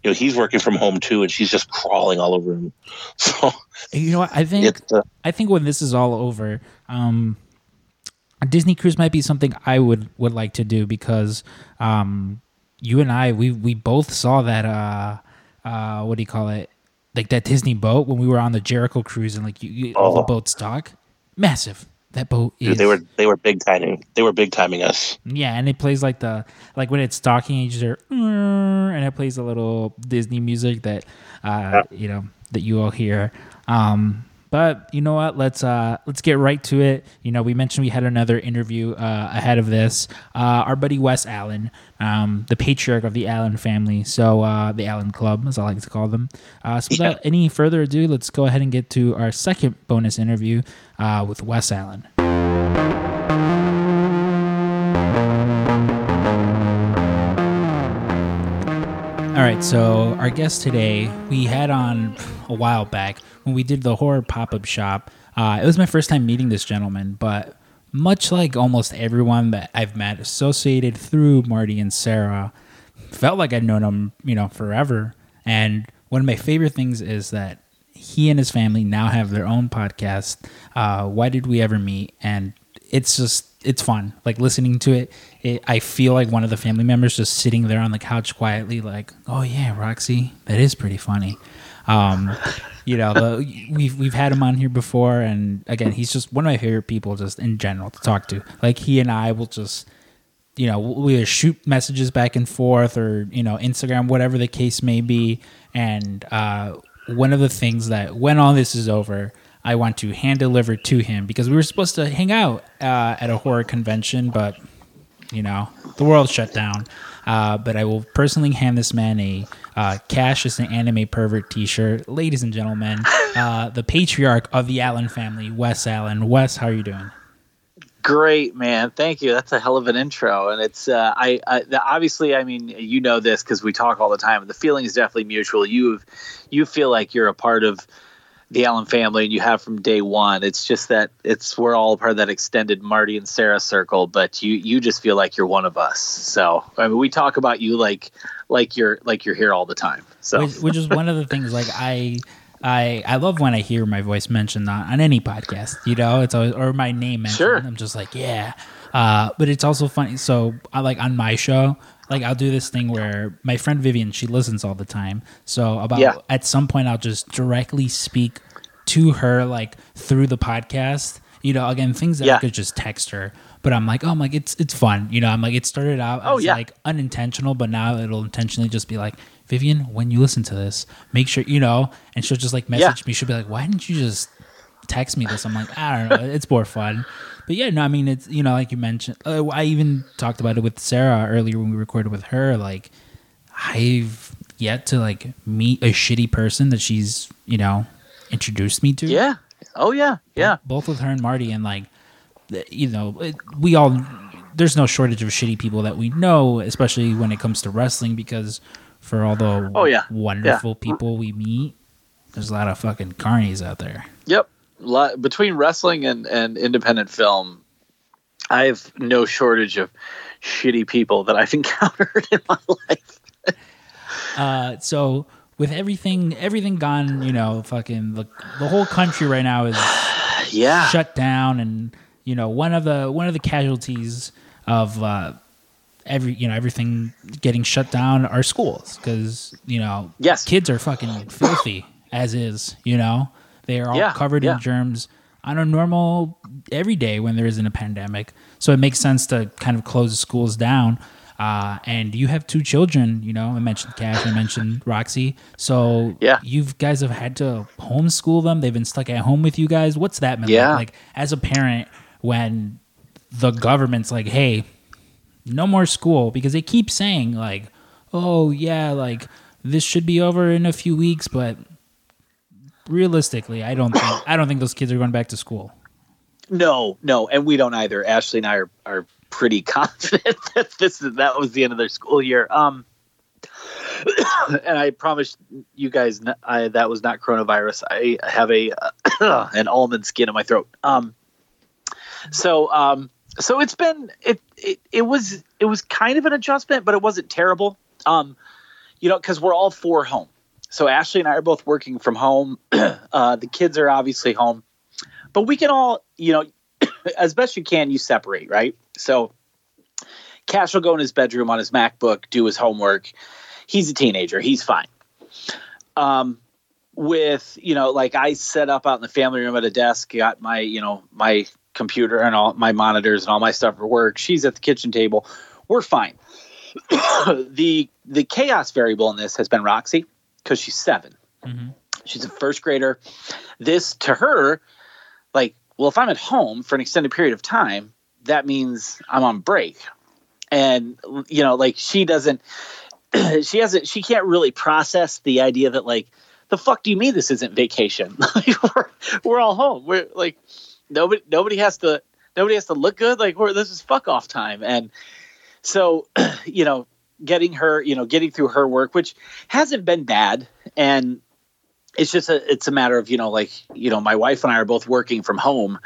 you know, he's working from home too, and she's just crawling all over him. So You know? I think uh, I think when this is all over, um, a Disney cruise might be something I would would like to do because um, you and I we we both saw that uh, uh, what do you call it? Like that Disney boat when we were on the Jericho cruise and like you, you all the Oh. boats talk massive. That boat is dude, they were they were big timing. They were big timing us. yeah, and it plays like the like when it's talking, you just hear, and it plays a little Disney music that uh, you know that you all hear. Um, but you know what? Let's uh, let's get right to it. You know, we mentioned we had another interview uh, ahead of this. Uh, our buddy Wes Allen, um, the patriarch of the Allen family, so uh, the Allen Club, as I like to call them. Uh, so without any further ado, let's go ahead and get to our second bonus interview uh, with Wes Allen. All right, so our guest today we had on a while back when we did the horror pop up shop. Uh, it was my first time meeting this gentleman, but much like almost everyone that I've met associated through Marty and Sarah, felt like I'd known him, you know, forever. And one of my favorite things is that he and his family now have their own podcast. Uh, Why did we ever meet? And it's just it's fun. Like listening to it, it, I feel like one of the family members just sitting there on the couch quietly, like, "Oh yeah, Roxy, that is pretty funny." Um, you know, the, we've we've had him on here before, and again, he's just one of my favorite people, just in general, to talk to. Like he and I will just you know, we shoot messages back and forth or, you know, Instagram, whatever the case may be. And uh, one of the things that when all this is over, I want to hand deliver to him because we were supposed to hang out uh, at a horror convention, but, you know, the world shut down. Uh, but I will personally hand this man a uh, Cash is an anime pervert t shirt. Ladies and gentlemen, uh, the patriarch of the Allen family, Wes Allen. Wes, how are you doing? Great, man. Thank you. That's a hell of an intro, and it's uh, I, I the, obviously I mean you know this because we talk all the time. The feeling is definitely mutual. You you feel like you're a part of the Allen family, and you have from day one. It's just that it's we're all part of that extended Marty and Sarah circle, but you you just feel like you're one of us. So I mean, we talk about you like like you're like you're here all the time. So which, which is one of the things like I I I love when I hear my voice mentioned on, on any podcast, you know, it's always or my name mentioned. Sure. I'm just like, yeah. Uh, but it's also funny. So I like on my show, like I'll do this thing where my friend Vivian, she listens all the time. So about Yeah. at some point I'll just directly speak to her like through the podcast. You know, again, things that I could just text her. But I'm like, oh, I'm like, it's it's fun. You know, I'm like, it started out Oh, as yeah. like unintentional, but now it'll intentionally just be like, Vivian, when you listen to this, make sure you know. And she'll just like message Yeah. me. She'll be like, why didn't you just text me this? I'm like, I don't know. It's more fun. But yeah, no, I mean, it's you know, like you mentioned, uh, I even talked about it with Sarah earlier when we recorded with her. Like, I've yet to like meet a shitty person that she's you know introduced me to yeah, oh yeah, yeah. both with her and Marty, and like, you know, it, we all there's no shortage of shitty people that we know, especially when it comes to wrestling, because for all the Oh, yeah. wonderful people we meet, there's a lot of fucking carnies out there. Yep. Between wrestling and, and independent film, I have no shortage of shitty people that I've encountered in my life. Uh, so with everything, everything gone, you know, fucking the, the whole country right now is Yeah. shut down, and you know, one of the one of the casualties of uh, every you know everything getting shut down are schools because you know Yes. kids are fucking filthy as is you know they are all Yeah, covered yeah. in germs on a normal every day when there isn't a pandemic so it makes sense to kind of close the schools down uh, and you have two children you know i mentioned cash i mentioned roxy so Yeah. you guys have had to homeschool them they've been stuck at home with you guys what's that been Yeah. like like as a parent when the government's like hey no more school because they keep saying like oh yeah like this should be over in a few weeks but realistically i don't think i don't think those kids are going back to school No, no, and we don't either. Ashley and I are, are pretty confident that this is that was the end of their school year. Um, and I promise you guys I, that was not coronavirus. I have a uh, an almond skin in my throat. Um, so um, so it's been it, it it was it was kind of an adjustment, but it wasn't terrible. Um, you know, because we're all four home. So Ashley and I are both working from home. uh, the kids are obviously home, but we can all you know as best you can you separate right. So Cash will go in his bedroom on his MacBook, do his homework. He's a teenager. He's fine. Um, with you know, like I set up out in the family room at a desk, got my you know my computer and all my monitors and all my stuff for work. She's at the kitchen table. We're fine. the the chaos variable in this has been Roxy because she's 7 Mhm. She's a first grader. This to her, like, well, if I'm at home for an extended period of time, that means I'm on break. And you know, like she doesn't she hasn't she can't really process the idea that like the fuck do you mean this isn't vacation? Like, we're, we're all home. We're like nobody nobody has to nobody has to look good. Like we're this is fuck off time. And so you know, getting her, you know, getting through her work, which hasn't been bad. And it's just a it's a matter of, you know, like, you know, my wife and I are both working from home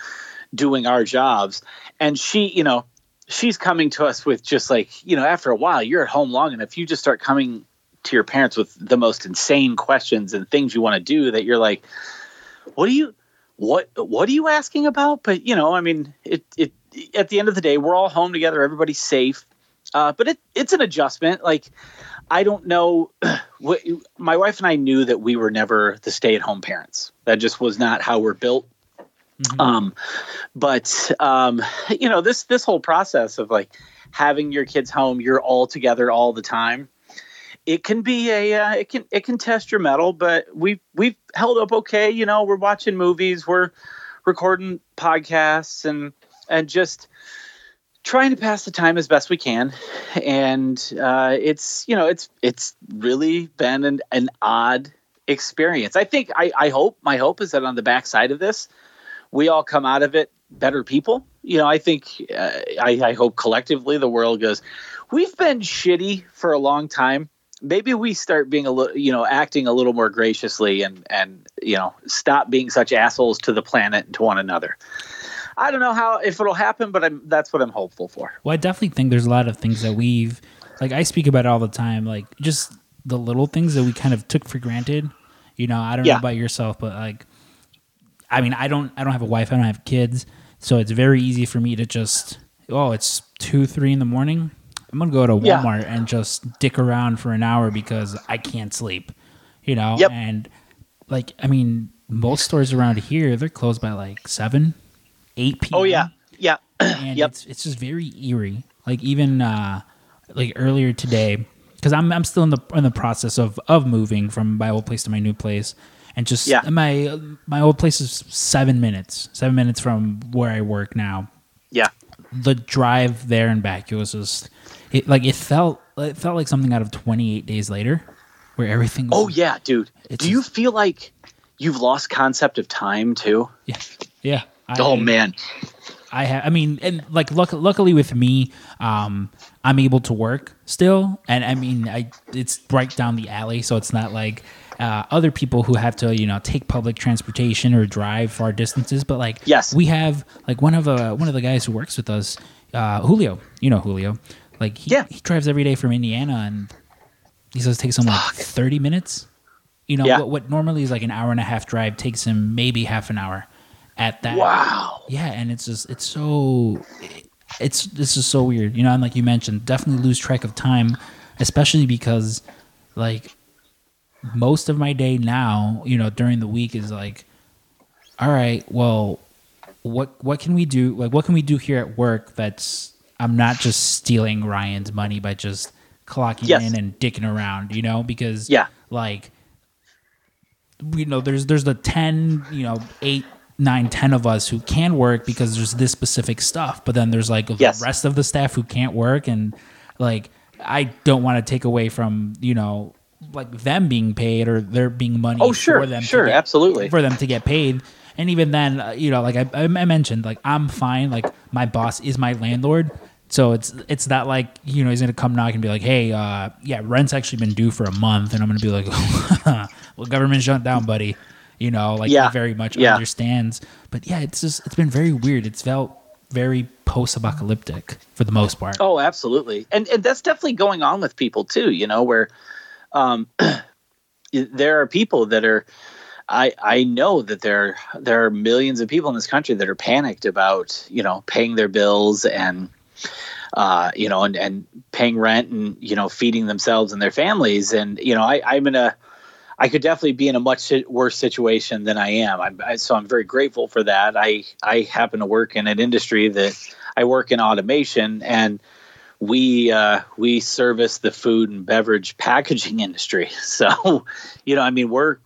doing our jobs. And she, you know, she's coming to us with just like, you know, after a while, you're at home long enough, you just start coming to your parents with the most insane questions and things you want to do that you're like, what do you what what are you asking about? But you know, I mean, it it at the end of the day, we're all home together, everybody's safe. Uh, but it it's an adjustment. Like I don't know. What, my wife and I knew that we were never the stay-at-home parents. That just was not how we're built. Mhm. Um, but um, you know, this this whole process of like having your kids home, you're all together all the time. It can be a uh, it can it can test your mettle, but we we've held up okay. You know, we're watching movies, we're recording podcasts, and and just trying to pass the time as best we can. And uh, it's you know it's it's really been an, an odd experience. I think I, I hope my hope is that on the backside of this, we all come out of it better people. You know, I think uh, I, I hope collectively the world goes. We've been shitty for a long time. Maybe we start being a little, you know, acting a little more graciously and and you know, stop being such assholes to the planet and to one another. I don't know how if it'll happen, but I'm, that's what I'm hopeful for. Well, I definitely think there's a lot of things that we've, like, I speak about it all the time, like just the little things that we kind of took for granted. You know, I don't Yeah. know about yourself, but like, I mean, I don't, I don't have a wife, I don't have kids, so it's very easy for me to just, oh, it's two, three in the morning. I'm gonna go to Yeah. Walmart and just dick around for an hour because I can't sleep. You know, Yep. and like, I mean, most stores around here they're closed by like seven, eight p.m Oh yeah, yeah, and Yep. it's it's just very eerie. Like even uh, like earlier today, because I'm I'm still in the in the process of of moving from my old place to my new place, and just Yeah. my my old place is seven minutes, seven minutes from where I work now. yeah. The drive there and back, it was just it like it felt it felt like something out of 28 days later, where everything. Was, Oh yeah, dude. Do you just- feel like you've lost concept of time too? yeah, yeah. I, Oh man, I have. I mean, and like, luck, luckily with me, um, I'm able to work still, and I mean, I it's right down the alley, so it's not like uh, other people who have to, you know, take public transportation or drive far distances. But like, Yes. we have like one of uh, one of the guys who works with us, uh, Julio. You know Julio. Like, he, Yeah. he drives every day from Indiana, and he says it takes him like 30 minutes. You know, Yeah. what, what normally is like an hour and a half drive takes him maybe half an hour. At that, wow. yeah, and it's just it's so it's this is so weird, you know. And like you mentioned, definitely lose track of time, especially because like most of my day now, you know, during the week is like, all right, well, what what can we do? Like, what can we do here at work that's I'm not just stealing Ryan's money by just clocking Yes. in and dicking around, you know? Because Yeah. like you know there's there's the 10 you know 8 9 10 of us who can work because there's this specific stuff but then there's like the rest of the staff who can't work and like i don't want to take away from you know like them being paid or there being money Oh sure, for them sure, get- absolutely. for them to get paid and even then uh, you know like I, I mentioned like i'm fine like my boss is my landlord So it's it's not like you know he's gonna come knock and be like, hey, uh, yeah, rent's actually been due for a month, and I'm gonna be like, well, government shut down, buddy. You know, like Yeah. he very much Yeah. understands. But yeah, it's just it's been very weird. It's felt very post-apocalyptic for the most part. Oh, absolutely, and and that's definitely going on with people too. You know, where um, there are people that are. I I know that there there are millions of people in this country that are panicked about you know paying their bills and uh, you know and and paying rent and you know feeding themselves and their families and you know I I'm in a I could definitely be in a much worse situation than I am. I'm, I, so I'm very grateful for that. I I happen to work in an industry that I work in automation, and we uh, we service the food and beverage packaging industry. So, you know, I mean, we're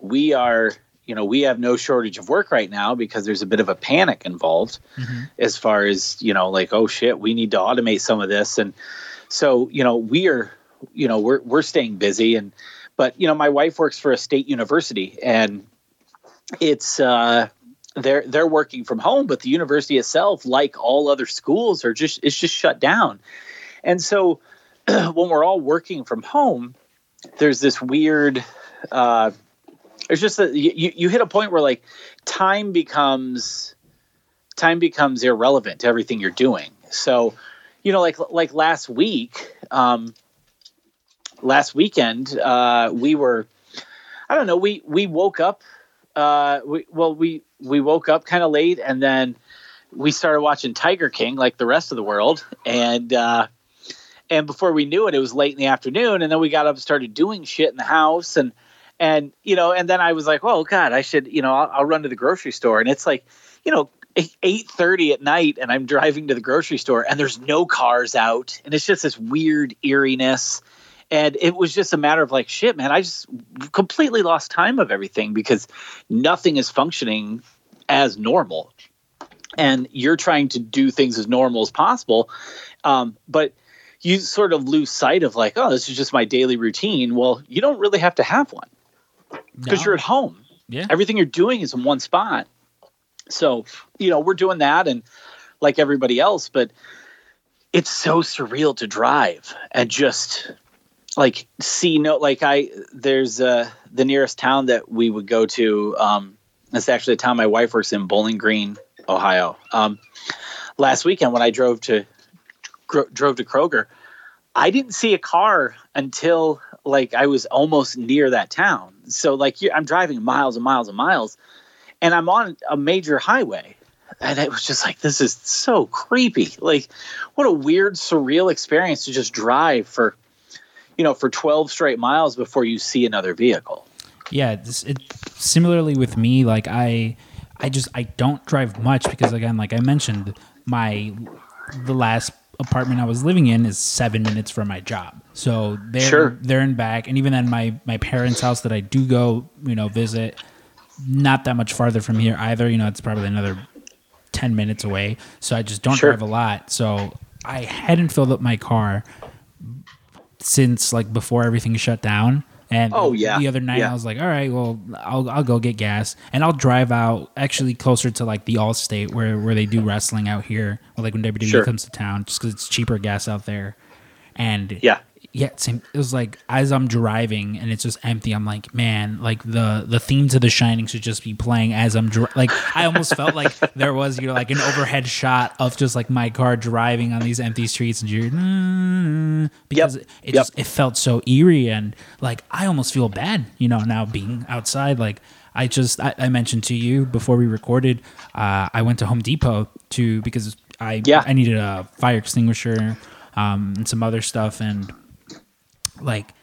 we are you know we have no shortage of work right now because there's a bit of a panic involved as far as you know like oh shit we need to automate some of this and so you know we are you know we're we're staying busy and but you know my wife works for a state university and it's uh they're they're working from home but the university itself like all other schools are just it's just shut down. And so when we're all working from home there's this weird uh there's just a you, you hit a point where like time becomes time becomes irrelevant to everything you're doing. So you know like like last week um last weekend uh we were i don't know we we woke up uh we well we we woke up kind of late and then we started watching tiger king like the rest of the world. And uh and before we knew it it was late in the afternoon and then we got up and started doing shit in the house and and you know and then i was like oh god i should you know i'll, I'll run to the grocery store. And it's like you know 8.30 at night and i'm driving to the grocery store and there's no cars out and it's just this weird eeriness and it was just a matter of like shit man i just completely lost time of everything because nothing is functioning as normal. And you're trying to do things as normal as possible. Um, but you sort of lose sight of like oh this is just my daily routine. Well you don't really have to have one because No. you're at home. Yeah. everything you're doing is in one spot. So you know we're doing that and like everybody else but it's so surreal to drive and just like see no like i there's uh the nearest town that we would go to um it's actually a town my wife works in bowling green ohio. Um last weekend when i drove to gro- drove to kroger i didn't see a car until like i was almost near that town. So like i'm driving miles and miles and miles and i'm on a major highway and it was just like this is so creepy. Like what a weird surreal experience to just drive for you know for 12 straight miles before you see another vehicle yeah this, it similarly with me like i i just i don't drive much because again like i mentioned my the last apartment i was living in is seven minutes from my job so they're Sure. there and back and even then my my parents house that i do go you know visit not that much farther from here either you know it's probably another 10 minutes away so i just don't Sure. drive a lot so i hadn't filled up my car since like before everything shut down and Oh, yeah. the other night Yeah. i was like all right well I'll, I'll go get gas and i'll drive out actually closer to like the allstate where where they do wrestling out here or like when wwe Sure. comes to town just because it's cheaper gas out there and yeah yeah, same. It was like as I'm driving and it's just empty. I'm like, man, like the the theme to The Shining should just be playing as I'm dri- like. I almost felt like there was you know like an overhead shot of just like my car driving on these empty streets and you're "Mm," because Yep. it Yep. just it felt so eerie and like I almost feel bad, you know, now being outside. Like I just I, I mentioned to you before we recorded, uh, I went to Home Depot to because I Yeah. I needed a fire extinguisher um, and some other stuff and like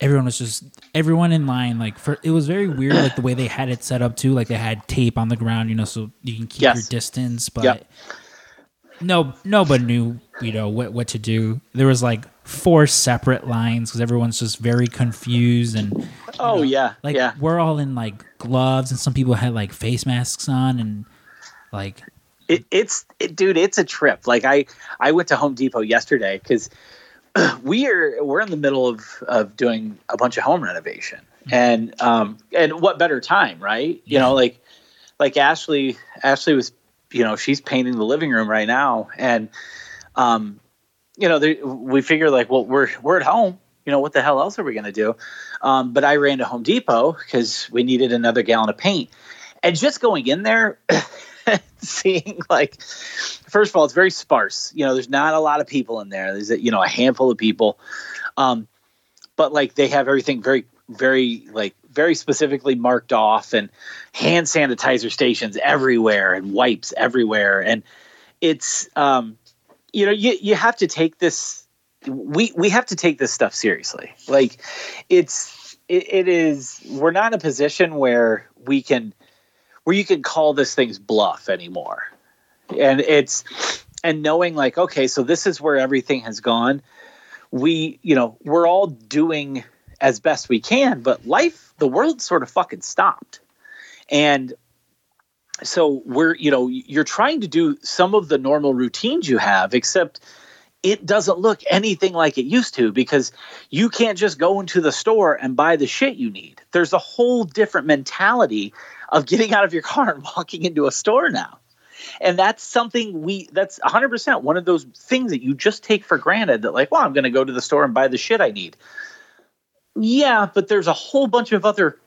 everyone was just everyone in line like for it was very weird like the way they had it set up too like they had tape on the ground you know so you can keep Yes. your distance but Yep. no nobody knew you know what what to do there was like four separate lines because everyone's just very confused and oh yeah like yeah we're all in like gloves and some people had like face masks on and like it, it's it, dude it's a trip like i i went to home depot yesterday because we are we're in the middle of of doing a bunch of home renovation. And um and what better time right? You know like like ashley ashley was you know she's painting the living room right now. And um, you know, there, we figure like, well, we're we're at home. You know, what the hell else are we going to do? Um, but I ran to Home Depot because we needed another gallon of paint, and just going in there, seeing like, first of all, it's very sparse. You know, there's not a lot of people in there. There's you know a handful of people, um, but like they have everything very very like very specifically marked off and hand sanitizer stations everywhere and wipes everywhere and it's um you know you you have to take this we we have to take this stuff seriously like it's it, it is we're not in a position where we can where you can call this thing's bluff anymore. And it's and knowing like okay so this is where everything has gone. We you know we're all doing as best we can but life the world sort of fucking stopped. And so we're you know you're trying to do some of the normal routines you have except it doesn't look anything like it used to because you can't just go into the store and buy the shit you need. There's a whole different mentality of getting out of your car and walking into a store now and that's something we that's 100% one of those things that you just take for granted that like well i'm going to go to the store and buy the shit i need yeah but there's a whole bunch of other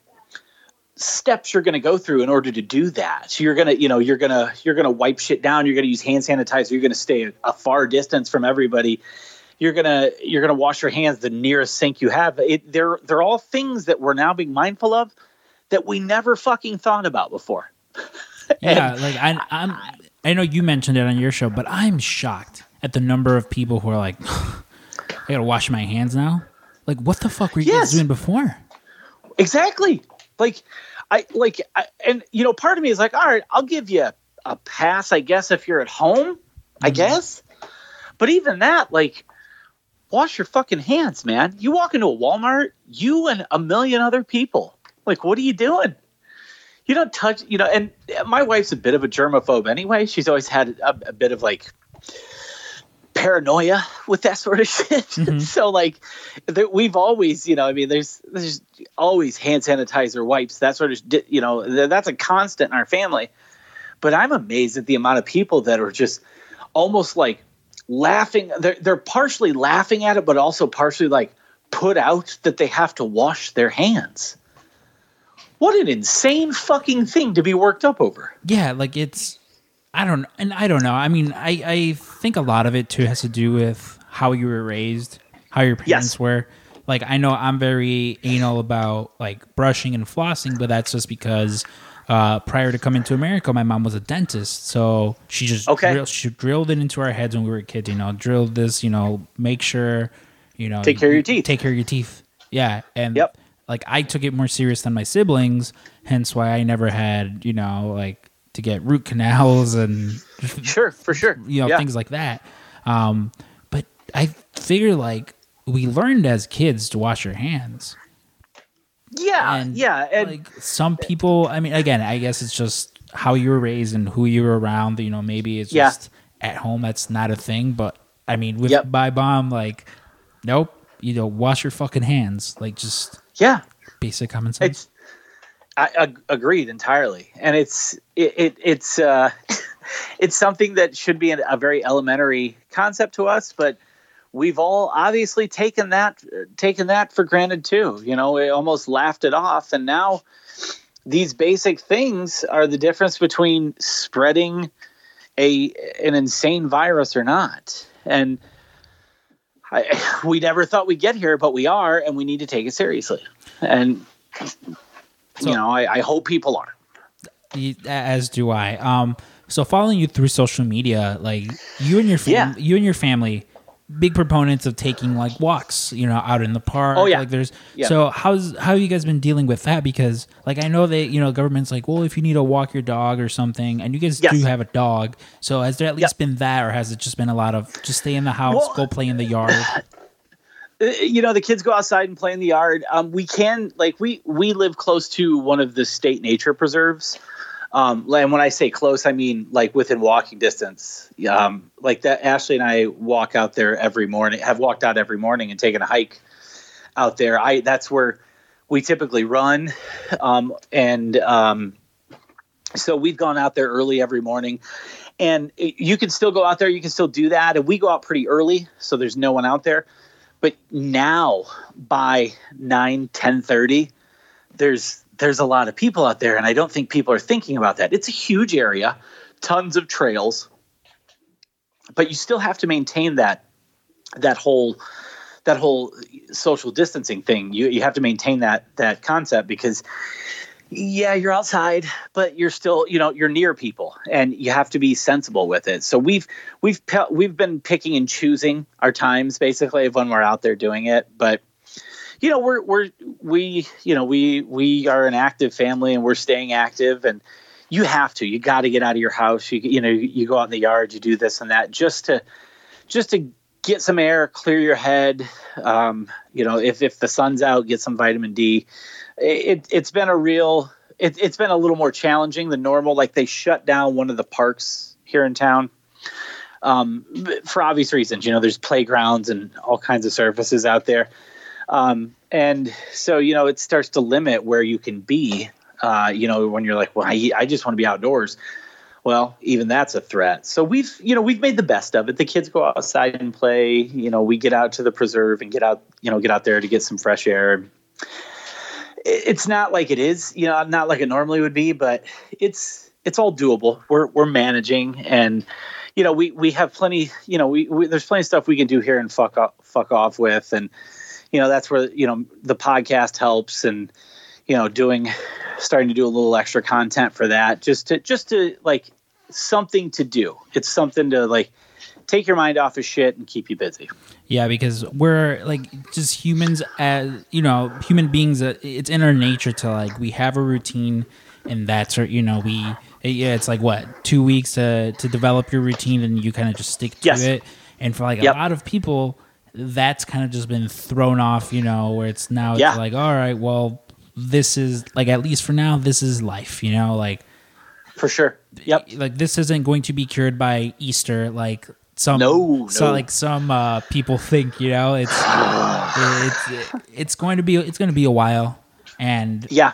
steps you're going to go through in order to do that. So you're going to, you know, you're going to you're going to wipe shit down, you're going to use hand sanitizer, you're going to stay a far distance from everybody. You're going to you're going to wash your hands the nearest sink you have. It, they're they're all things that we're now being mindful of that we never fucking thought about before. yeah, like I I'm I know you mentioned it on your show, but I'm shocked at the number of people who are like I got to wash my hands now. Like what the fuck were you Yes. guys doing before? Exactly. Like I like I, and you know part of me is like all right, I'll give you a, a pass I guess if you're at home, I mm-hmm. guess. But even that like wash your fucking hands, man. You walk into a Walmart, you and a million other people. Like what are you doing? You don't touch, you know, and my wife's a bit of a germaphobe anyway. She's always had a, a bit of like paranoia with that sort of shit. Mm-hmm. so like we've always, you know, I mean, there's there's always hand sanitizer, wipes, that sort of, you know, th- that's a constant in our family. But I'm amazed at the amount of people that are just almost like laughing. They're they're partially laughing at it, but also partially like put out that they have to wash their hands. What an insane fucking thing to be worked up over. Yeah, like it's I don't and I don't know. I mean, I I think a lot of it too has to do with how you were raised, how your parents Yes. were. Like I know I'm very anal about like brushing and flossing, but that's just because uh, prior to coming to America, my mom was a dentist, so she just Okay. drilled, she drilled it into our heads when we were kids. You know, drilled this. You know, make sure you know Take care of your teeth. Take care of your teeth. Yeah, and Yep. Like I took it more serious than my siblings, hence why I never had you know like to get root canals and Sure, for sure. you know Yeah. things like that. Um, but I figure like we learned as kids to wash your hands. Yeah, And yeah, and like some people, I mean, again, I guess it's just how you were raised and who you were around. You know, maybe it's Yeah. just at home that's not a thing. But I mean, with Yep. by bomb, like, nope. You know, wash your fucking hands. Like, just yeah, basic common sense. it's I, ag- agreed entirely, and it's it, it it's uh, it's something that should be a very elementary concept to us, but we've all obviously taken that taken that for granted too. You know, we almost laughed it off, and now these basic things are the difference between spreading a an insane virus or not, and. I, we never thought we'd get here, but we are, and we need to take it seriously. And So- you know, I, I hope people are. As do I. Um, so following you through social media, like you and your fam- Yeah. you and your family, big proponents of taking like walks, you know, out in the park. Oh, yeah. like there's. Yeah. So how's how have you guys been dealing with that? Because like I know that you know government's like, well, if you need to walk your dog or something, and you guys Yes. do have a dog, so has there at least been that, or has it just been a lot of just stay in the house, Well- go play in the yard? Uh, you know, the kids go outside and play in the yard. Um, we can like we we live close to one of the state nature preserves. Um, and when I say close, I mean like within walking distance. Um, like that, Ashley and I walk out there every morning. Have walked out every morning and taken a hike out there. I that's where we typically run, um, and um, so we've gone out there early every morning. and you can still go out there. You can still do that, and we go out pretty early, so there's no one out there. But now by 9, 10 30, there's there's a lot of people out there, and I don't think people are thinking about that. It's a huge area, tons of trails, but you still have to maintain that that whole that whole social distancing thing. You you have to maintain that that concept because yeah, you're outside, but you're still, you know, you're near people, and you have to be sensible with it. So we've we've we've been picking and choosing our times basically of when we're out there doing it, but you know, we're we're we you know we we are an active family and we're staying active, and you have to, you got to get out of your house. You you know, you go out in the yard, you do this and that just to just to get some air, clear your head. Um, you know, if if the sun's out, get some vitamin D. It it's been a real it, it's been a little more challenging than normal. Like they shut down one of the parks here in town. Um, for obvious reasons, you know, there's playgrounds and all kinds of surfaces out there. Um, and so, you know, it starts to limit where you can be, uh, you know, when you're like, well, I, I just want to be outdoors. Well even that's a threat. So we've you know we've made the best of it. The kids go outside and play. You know we get out to the preserve and get out you know get out there to get some fresh air. It's not like it is you know not like it normally would be but it's it's all doable. We're we're managing and you know we we have plenty you know we, we there's plenty of stuff we can do here and fuck off fuck off with. And you know that's where you know the podcast helps and you know doing starting to do a little extra content for that just to just to like something to do. It's something to like take your mind off of shit and keep you busy. Yeah because we're like just humans as you know human beings uh, it's in our nature to like we have a routine and that's our you know we yeah it's like what two weeks to to develop your routine and you kind of just stick to Yes. it? And for like a lot of people that's kind of just been thrown off you know where it's now Yeah. it's like all right well this is like at least for now this is life you know like for sure yep like this isn't going to be cured by Easter like some No, so no. like some uh, people think you know it's it's it's going to be it's going to be a while and yeah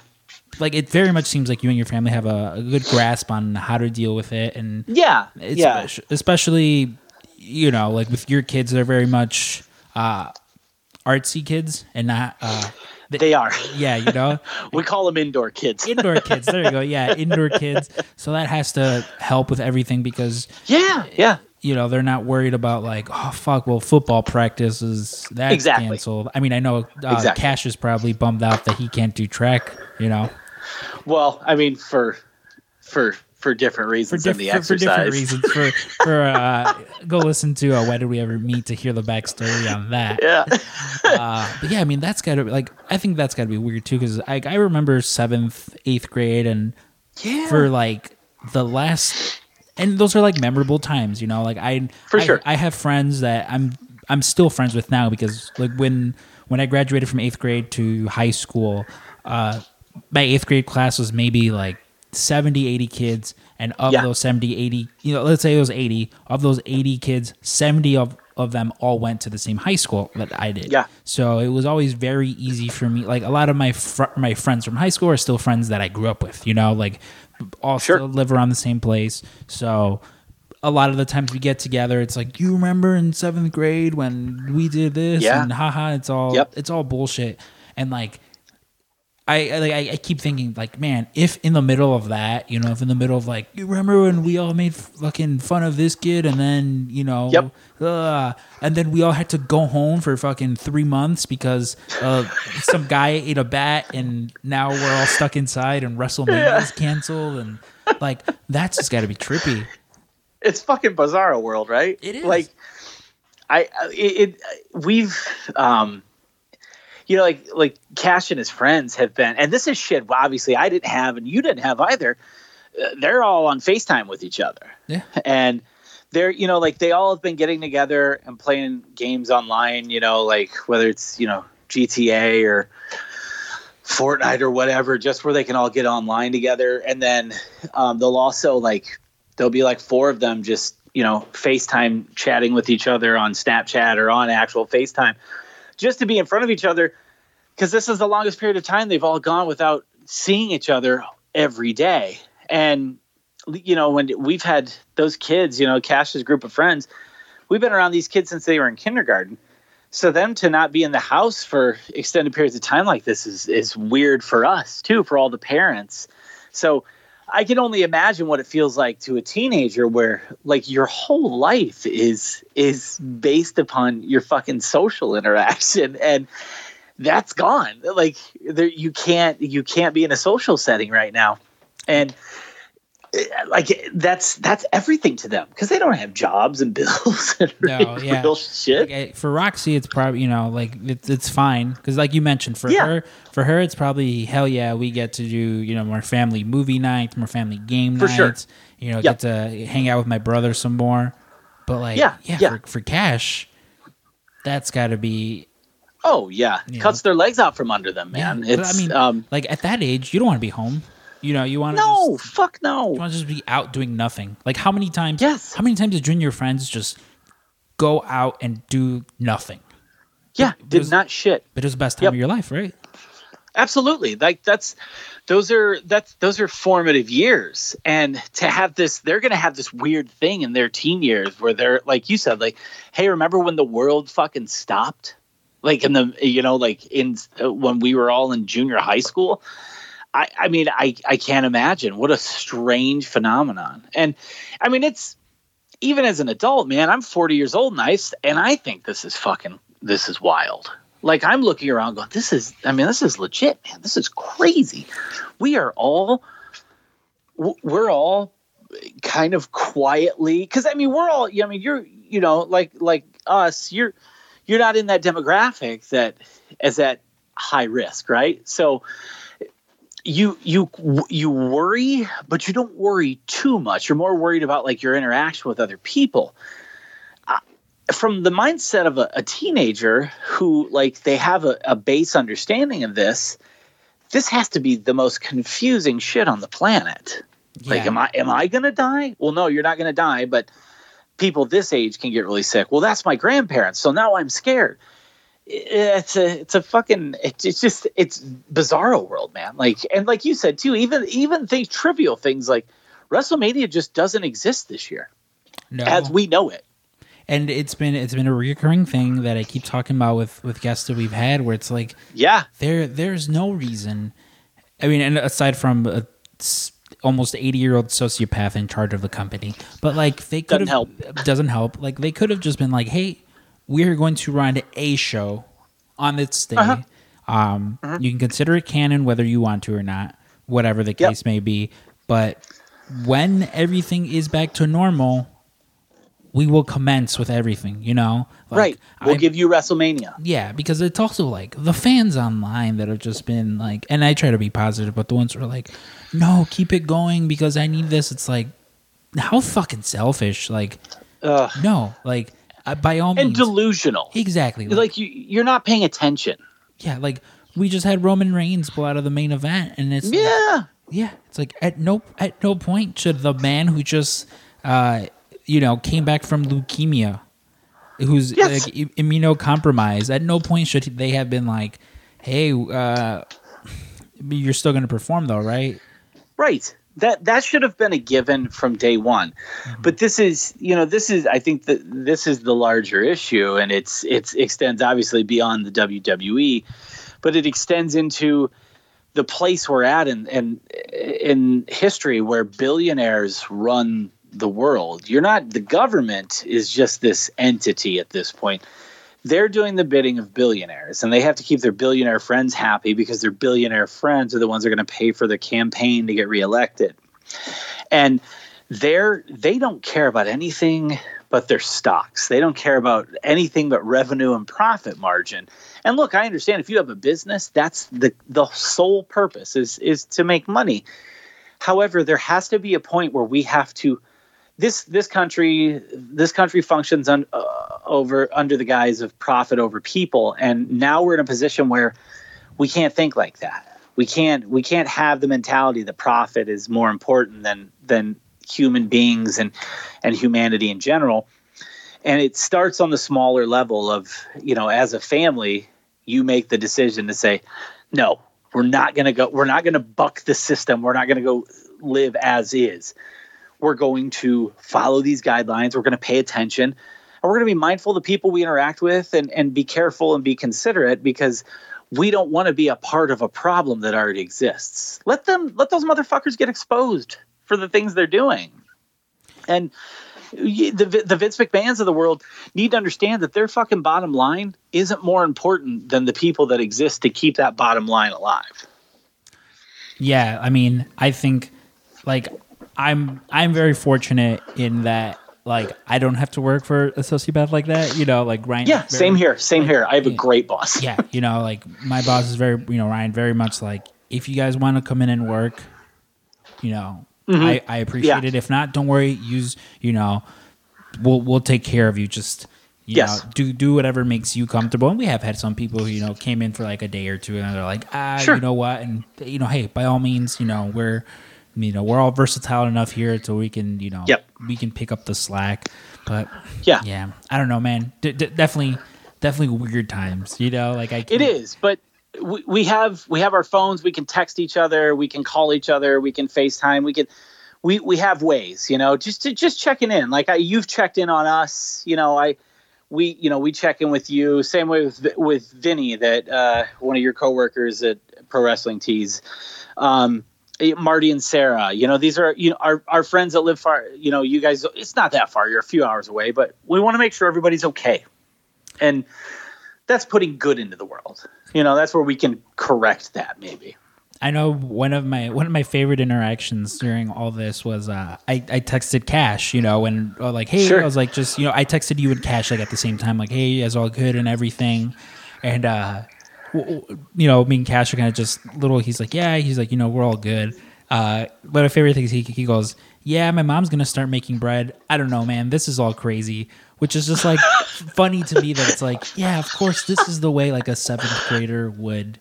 like it very much seems like you and your family have a, a good grasp on how to deal with it and yeah it's yeah especially you know like with your kids they're very much uh artsy kids and not uh they are. Yeah you know? We call them indoor kids. Indoor kids there you go. Yeah indoor kids. So that has to help with everything because yeah yeah. you know they're not worried about like oh fuck well football practice is that Exactly. canceled. I mean i know uh, Exactly. cash is probably bummed out that he can't do track you know? Well i mean for for for different for, reasons diff- than the for, for different reasons for for uh go listen to uh, why did we ever meet to hear the backstory on that yeah uh, but yeah, I mean that's gotta like I think that's gotta be weird too because I I remember seventh, eighth grade, and yeah for like the last, and those are like memorable times, you know. Like I For I- sure. I have friends that I'm I'm still friends with now because like when when I graduated from eighth grade to high school, uh, my eighth grade class was maybe like 70, 80 kids, and of Yeah. those 70, 80, you know, let's say it was 80, of those 80 kids, 70 of, of them all went to the same high school that I did. Yeah. So it was always very easy for me. Like a lot of my fr- my friends from high school are still friends that I grew up with, you know, like all Sure. still live around the same place. So a lot of the times we get together, it's like, you remember in seventh grade when we did this? Yeah. And haha, it's all Yep. it's all bullshit. And like I, I like I I keep thinking like, man, if in the middle of that, you know, if in the middle of like, you remember when we all made fucking fun of this kid, and then you know, Yep. uh, and then we all had to go home for fucking three months because uh, some guy ate a bat, and now we're all stuck inside, and WrestleMania is canceled, and like that's just got to be trippy. it's fucking bizarro world, right? It is. Like, I it, it we've um, you know, like like Cash and his friends have been, and this is shit. Obviously, I didn't have, and you didn't have either. Uh, They're all on Facetime with each other, Yeah. and they're you know like they all have been getting together and playing games online. You know, like whether it's you know GTA or Fortnite or whatever, just where they can all get online together. And then um, they'll also like there'll be like four of them just you know FaceTime chatting with each other on Snapchat or on actual FaceTime, just to be in front of each other. Because this is the longest period of time they've all gone without seeing each other every day. And you know, when we've had those kids, you know, Cash's group of friends, we've been around these kids since they were in kindergarten. So them to not be in the house for extended periods of time like this is is weird for us too, for all the parents. So I can only imagine what it feels like to a teenager where like your whole life is is based upon your fucking social interaction and that's gone. Like there, you can't you can't be in a social setting right now. And like that's that's everything to them because they don't have jobs and bills and No, real, yeah. shit. Like, eh, for Roxy, it's probably you know like it's it's fine because like you mentioned for Yeah. her for her it's probably hell yeah we get to do you know more family movie nights, more family game For sure. nights. You know, Yep. get to hang out with my brother some more. But like Yeah, yeah, yeah. For, for cash, that's got to be Oh yeah, cuts their legs out from under them, man. Yeah, but I mean, um, like at that age, you don't want to be home. You know, you want to no, just, fuck no. you want to just be out doing nothing. Like how many times? Yes. How many times did you and your friends just go out and do nothing? Yeah, it did was- not shit. But it was the best time Yep. of your life, right? Absolutely. Like that's those are that's those are formative years. And to have this they're going to have this weird thing in their teen years where they're like you said like hey, remember when the world fucking stopped? Like in the you know like in uh, when we were all in junior high school? I I mean I I can't imagine. What a strange phenomenon. And I mean it's even as an adult, man, I'm 40 years old and I and I think this is fucking this is wild. Like I'm looking around going, this is I mean, this is legit, man. This is crazy. We are all we're all kind of quietly because I mean we're all I mean you're you know like like us you're you're not in that demographic that is at high risk right so you you you worry but you don't worry too much. You're more worried about like your interaction with other people. Uh, from the mindset of a, a teenager who like they have a, a base understanding of this this has to be the most confusing shit on the planet. Like am i am i gonna die? Well no you're not gonna die but people this age can get really sick. Well that's my grandparents so now i'm scared it's a it's a fucking it's, just it's bizarro world man like and like you said too even even things trivial things like wrestlemania just doesn't exist this year No. as we know it and it's been it's been a recurring thing that I keep talking about with with guests that we've had, where it's like yeah there there's no reason. I mean, and aside from a almost eighty year old sociopath in charge of the company, but like they could Doesn't have help. doesn't help. Like they could have just been like, hey, we're going to run a show on this day. Uh-huh. Um, You can consider it canon whether you want to or not, whatever the Yep. case may be. But when everything is back to normal, we will commence with everything. You know, Like, right we'll I'm- give you wrestlemania yeah, because it's also like the fans online that have just been like, and I try to be positive, but the ones who are like, no, keep it going because I need this. It's like, how fucking selfish. Like, Ugh. no, like, uh, by all and means. delusional exactly. Like, like you you're not paying attention yeah, like, we just had Roman Reigns pull out of the main event, and it's yeah yeah, it's like at no at no point should the man who just uh you know came back from leukemia, who's Yes. like, immunocompromised, at no point should they have been like, hey, uh, you're still going to perform though, right? Right. That that should have been a given from day one. Mm-hmm. But this is, you know, this is I think that this is the larger issue and it's it's extends obviously beyond the WWE, but it extends into the place we're at in in, in history where billionaires run the world. You're not the government is just this entity at this point. They're doing the bidding of billionaires and they have to keep their billionaire friends happy because their billionaire friends are the ones that are going to pay for the campaign to get reelected. And they're they don't care about anything but their stocks. They don't care about anything but revenue and profit margin. And look, I understand if you have a business, that's the the sole purpose is is to make money. However, there has to be a point where we have to this this country this country functions un, uh, over under the guise of profit over people. And now we're in a position where we can't think like that. We can't we can't have the mentality that profit is more important than than human beings and and humanity in general. And it starts on the smaller level of you know as a family you make the decision to say no we're not going to go we're not going to buck the system. We're not going to go live as is we're going to follow these guidelines. We're going to pay attention. And we're going to be mindful of the people we interact with and, and be careful and be considerate because we don't want to be a part of a problem that already exists. Let them let those motherfuckers get exposed for the things they're doing. And the the Vince McMahon's of the world need to understand that their fucking bottom line isn't more important than the people that exist to keep that bottom line alive. Yeah, I mean, I think like I'm I'm very fortunate in that like I don't have to work for a sociopath like that. You know, like Ryan. Yeah, very- same here, same like, here. I have a great boss. Yeah, you know, like my boss is very, you know, Ryan, very much like if you guys want to come in and work, you know, I, I appreciate Mm-hmm. Yeah. it. If not, don't worry. Use, you know, we'll we'll take care of you. Just you Yes. know, do do whatever makes you comfortable. And we have had some people who you know came in for like a day or two, and they're like, ah, Sure. you know what, and you know, hey, by all means, you know, we're you know we're all versatile enough here so we can you know Yep. we can pick up the slack. But Yeah. yeah, I don't know, man. D- d- definitely, definitely weird times. You know, like I It is, but we, we have we have our phones. We can text each other. We can call each other. We can FaceTime. We can we we have ways, you know, just to just checking in. Like I, you've checked in on us. You know, I we you know we check in with you. Same way with with Vinny, that uh, one of your coworkers at Pro Wrestling Tees. Um, Marty and Sarah, you know, these are you know our, our friends that live far. You know, you guys, it's not that far. You're a few hours away, but we want to make sure everybody's okay. And that's putting good into the world. You know, that's where we can correct that maybe. I know one of my one of my favorite interactions during all this was uh, I I texted Cash, you know, and uh, like, hey, Sure. I was like, just you know, I texted you and Cash like at the same time, like, hey, is all good and everything, and uh, you know, me and Cash are kind of just little. He's like, yeah, he's like, you know, we're all good. Uh, but my favorite thing is he he goes, yeah, my mom's gonna start making bread. I don't know, man, this is all crazy, which is just like funny to me that it's like, yeah, of course, this is the way like a seventh grader would.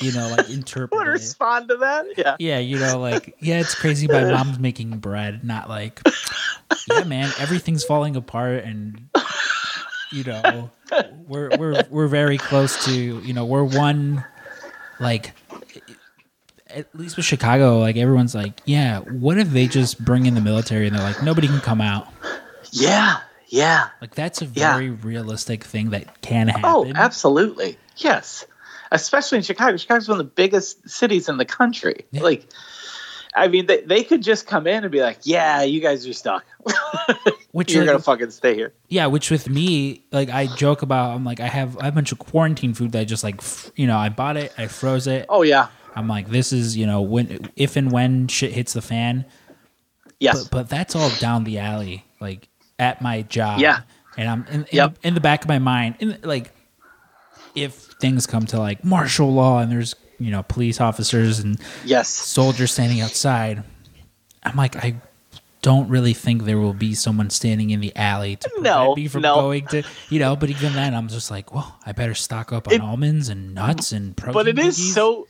You know, like interpret Would respond to that? Yeah. Yeah, you know, like yeah, it's crazy. My mom's making bread, not like yeah, man, everything's falling apart, and you know, we're we're we're very close to you know we're one like at least with Chicago, like everyone's like, yeah, what if they just bring in the military and they're like nobody can come out? Yeah. Yeah. Like that's a Yeah. very realistic thing that can happen. Oh, absolutely. Yes. Especially in Chicago. Chicago's one of the biggest cities in the country. Yeah. Like, I mean, they, they could just come in and be like, yeah, you guys are stuck. Which You're like, going to fucking stay here. Yeah, which with me, like I joke about, I'm like I have I have a bunch of quarantine food that I just like, you know, I bought it, I froze it. Oh, yeah. I'm like, this is you know when if and when shit hits the fan. Yes. But but that's all down the alley, like at my job. Yeah. and I'm in, in, Yep. in the back of my mind, in, like if things come to like martial law and there's you know police officers and yes. soldiers standing outside, I'm like I. Don't really think there will be someone standing in the alley to prevent No, me from no. going to, you know. But even then, I'm just like, well, I better stock up on It- almonds and nuts and protein. but it is cookies. so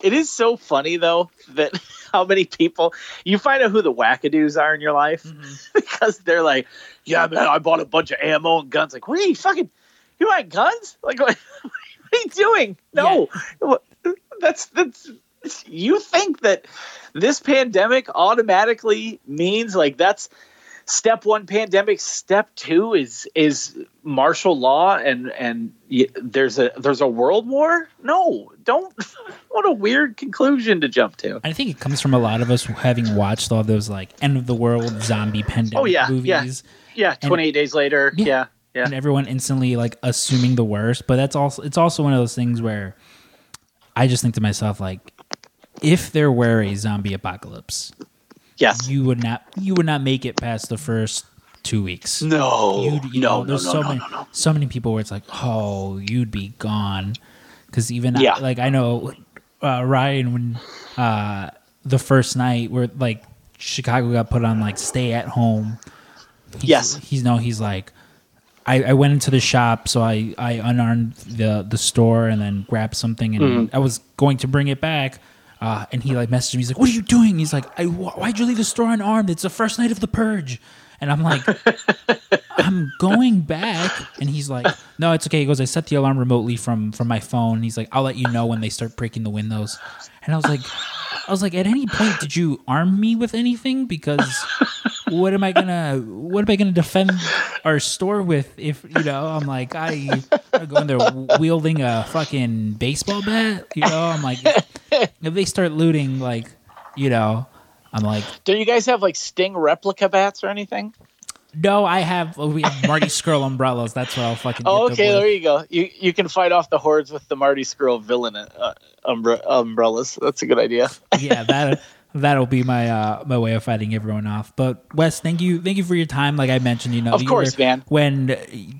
it is so funny though that how many people you find out who the wackadoos are in your life Mm-hmm. because they're like yeah man i bought a bunch of ammo and guns like what are you fucking you want guns like what, what are you doing no What- that's that's you think that this pandemic automatically means like that's step one pandemic step two is is martial law and and y- there's a there's a world war no don't what a weird conclusion to jump to I think it comes from a lot of us having watched all those like end of the world zombie pandemic Oh, yeah, movies. yeah. yeah 28 days later Yeah. yeah yeah, and everyone instantly like assuming the worst. But that's also it's also one of those things where I just think to myself like, if there were a zombie apocalypse, yes you would not you would not make it past the first two weeks. no You'd, you no know, no there's no so no, many no no so many people where it's like, oh, you'd be gone. Because even Yeah. I, like I know uh, Ryan when uh, the first night where like Chicago got put on like stay at home. He's, Yes. he's no, he's like. I, I went into the shop, so I, I unarmed the the store and then grabbed something, and Mm-hmm. I was going to bring it back, uh, and he like messaged me. He's like, "What are you doing?" He's like, I, wh- "Why'd you leave the store unarmed? It's the first night of the purge." And I'm like, I'm going back, and he's like, "No, it's okay." He goes, "I set the alarm remotely from from my phone." He's like, "I'll let you know when they start breaking the windows." And I was like, I was like, at any point, did you arm me with anything? Because what am I gonna what am I gonna defend our store with if you know I'm like I, I go in there wielding a fucking baseball bat? You know, I'm like if they start looting, like you know, I'm like Do you guys have like Sting replica bats or anything? no, I have we have Marty Scurll umbrellas. That's what I'll fucking. Do. Oh, okay, there you go. You you can fight off the hordes with the Marty Scurll villain uh, umbre- umbrellas. That's a good idea. yeah, that that'll be my uh my way of fighting everyone off. But Wes, thank you, thank you for your time. Like I mentioned, you know, Of course, were- man. When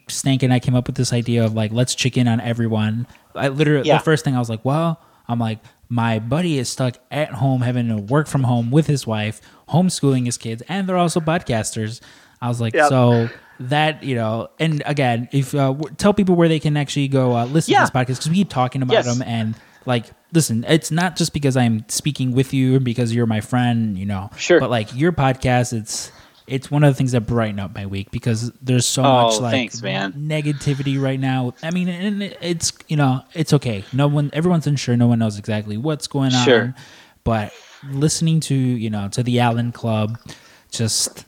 Stank and I came up with this idea of like let's check in on everyone, I literally Yeah. the first thing I was like, well, I'm like my buddy is stuck at home having to work from home with his wife, homeschooling his kids, and they're also podcasters. I was like, Yep. so that you know, and again, if uh, w- tell people where they can actually go uh, listen Yeah. to this podcast because we keep talking about Yes. them and like listen it's not just because i'm speaking with you and because you're my friend you know Sure. but like your podcast it's it's one of the things that brighten up my week because there's so Oh, much like thanks, negativity right now. I mean and it's you know it's okay. No one everyone's unsure. No one knows exactly what's going on. Sure. but listening to you know to the allen club just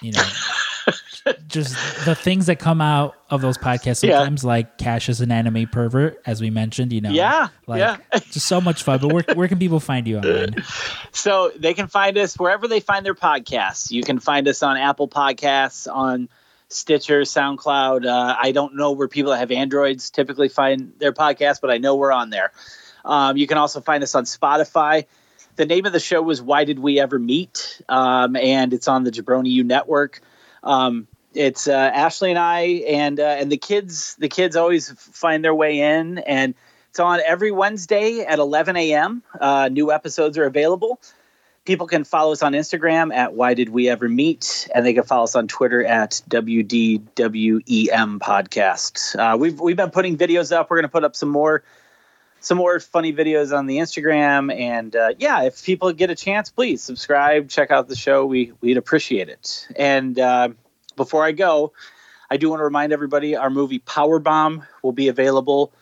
you know just the things that come out of those podcasts Yeah. sometimes like cash is an anime pervert as we mentioned you know Yeah, like yeah. just so much fun but where, where can people find you online So they can find us wherever they find their podcasts. You can find us on Apple Podcasts, on Stitcher, SoundCloud. Uh, I don't know where people that have Androids typically find their podcasts, but I know we're on there. Um, you can also find us on Spotify. The name of the show was Why Did We Ever Meet? Um, and it's on the Jabroni U network. Um, it's uh, Ashley and I and uh, and the kids. The kids always find their way in, and it's on every Wednesday at 11 a.m. Uh, new episodes are available. People can follow us on Instagram at Why Did We Ever Meet, and they can follow us on Twitter at WDWEM Podcast. Uh, we've we've been putting videos up. We're going to put up some more some more funny videos on the Instagram, and uh, yeah, if people get a chance, please subscribe, check out the show. We we'd appreciate it. And uh, before I go, I do want to remind everybody our movie Powerbomb will be available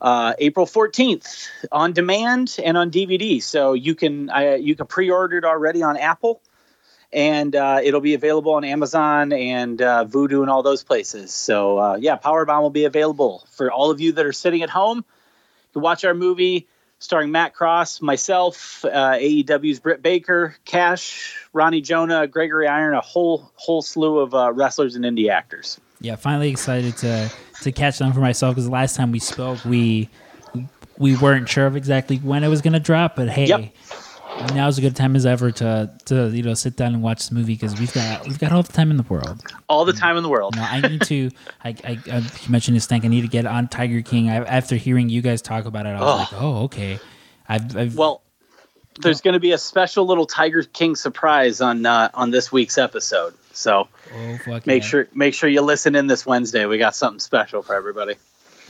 uh, April 14th on demand and on DVD. So you can uh, you can pre-order it already on Apple, and uh, it'll be available on Amazon and uh, Vudu and all those places. So uh, yeah, Powerbomb will be available for all of you that are sitting at home. Can watch our movie starring Matt Cross, myself, uh, AEW's Britt Baker, Cash, Ronnie Jonah, Gregory Iron, a whole whole slew of uh, wrestlers and indie actors. yeah finally excited to to catch them for myself because last time we spoke we we weren't sure of exactly when it was going to drop but hey Yep. Now's a good time as ever to to you know sit down and watch the movie because we've got we've got all the time in the world All the time in the world. No, I need to. I, I, I you mentioned this thing. I need to get on Tiger King. I, after hearing you guys talk about it, I was Oh. like, oh, okay. I've, I've Well, there's going to be a special little Tiger King surprise on uh, on this week's episode. So oh, make yeah. sure make sure you listen in this Wednesday. We got something special for everybody.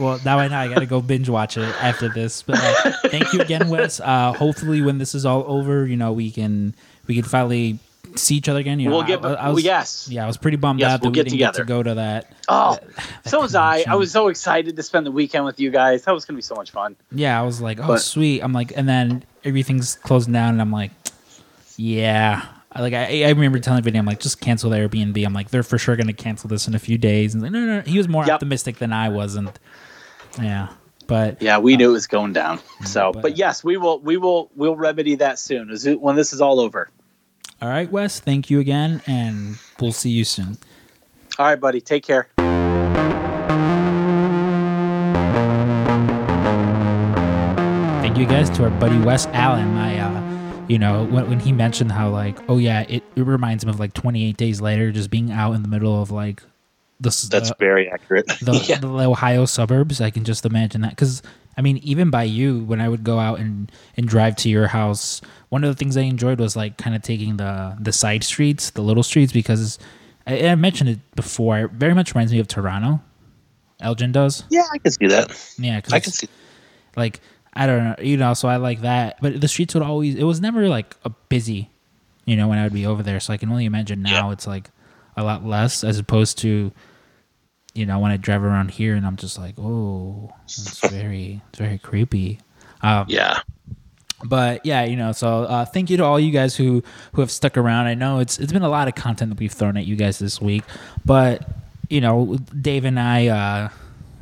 Well, now I know I got to go binge watch it after this. But uh, thank you again, Wes. Uh, hopefully, when this is all over, you know, we can we can finally see each other again. You know, We'll get- I, I was, yes. yeah, I was pretty bummed Yes, out we'll that we get didn't get to go to that. Oh, that so was I. I was so excited to spend the weekend with you guys. That was going to be so much fun. Yeah, I was like, oh, But- sweet. I'm like, and then everything's closing down, and I'm like, yeah. I- Like I, I remember telling Vinny, I'm like, just cancel the Airbnb. I'm like, they're for sure going to cancel this in a few days. And like, no, no, no. He was more Yep. optimistic than I was, and yeah, but Yeah, we knew it was going down. So, but- but yes, we will we will we'll remedy that soon as when this is all over. all right, Wes, thank you again, and we'll see you soon. All right, buddy. Take care. Thank you guys to our buddy Wes Allen. I, uh, you know, when, when he mentioned how like, oh yeah, it, it reminds him of like 28 days later, just being out in the middle of like this. That's uh, very accurate. the, Yeah. the Ohio suburbs. I can just imagine that because I mean, even by you, when I would go out and and drive to your house, one of the things I enjoyed was like kind of taking the the side streets, the little streets, because I, I mentioned it before. It very much reminds me of Toronto. Elgin does, Yeah, I can see that. yeah. 'cause I can see. like I don't know, you know. So I like that, but the streets would always. It was never like a busy, you know, when I would be over there. So I can only imagine now Yeah. it's like a lot less as opposed to, you know, when I drive around here and I'm just like, oh, it's very, it's very creepy. Um, Yeah. but yeah, you know, so uh, thank you to all you guys who who have stuck around. I know it's it's been a lot of content that we've thrown at you guys this week, but you know, Dave and I uh,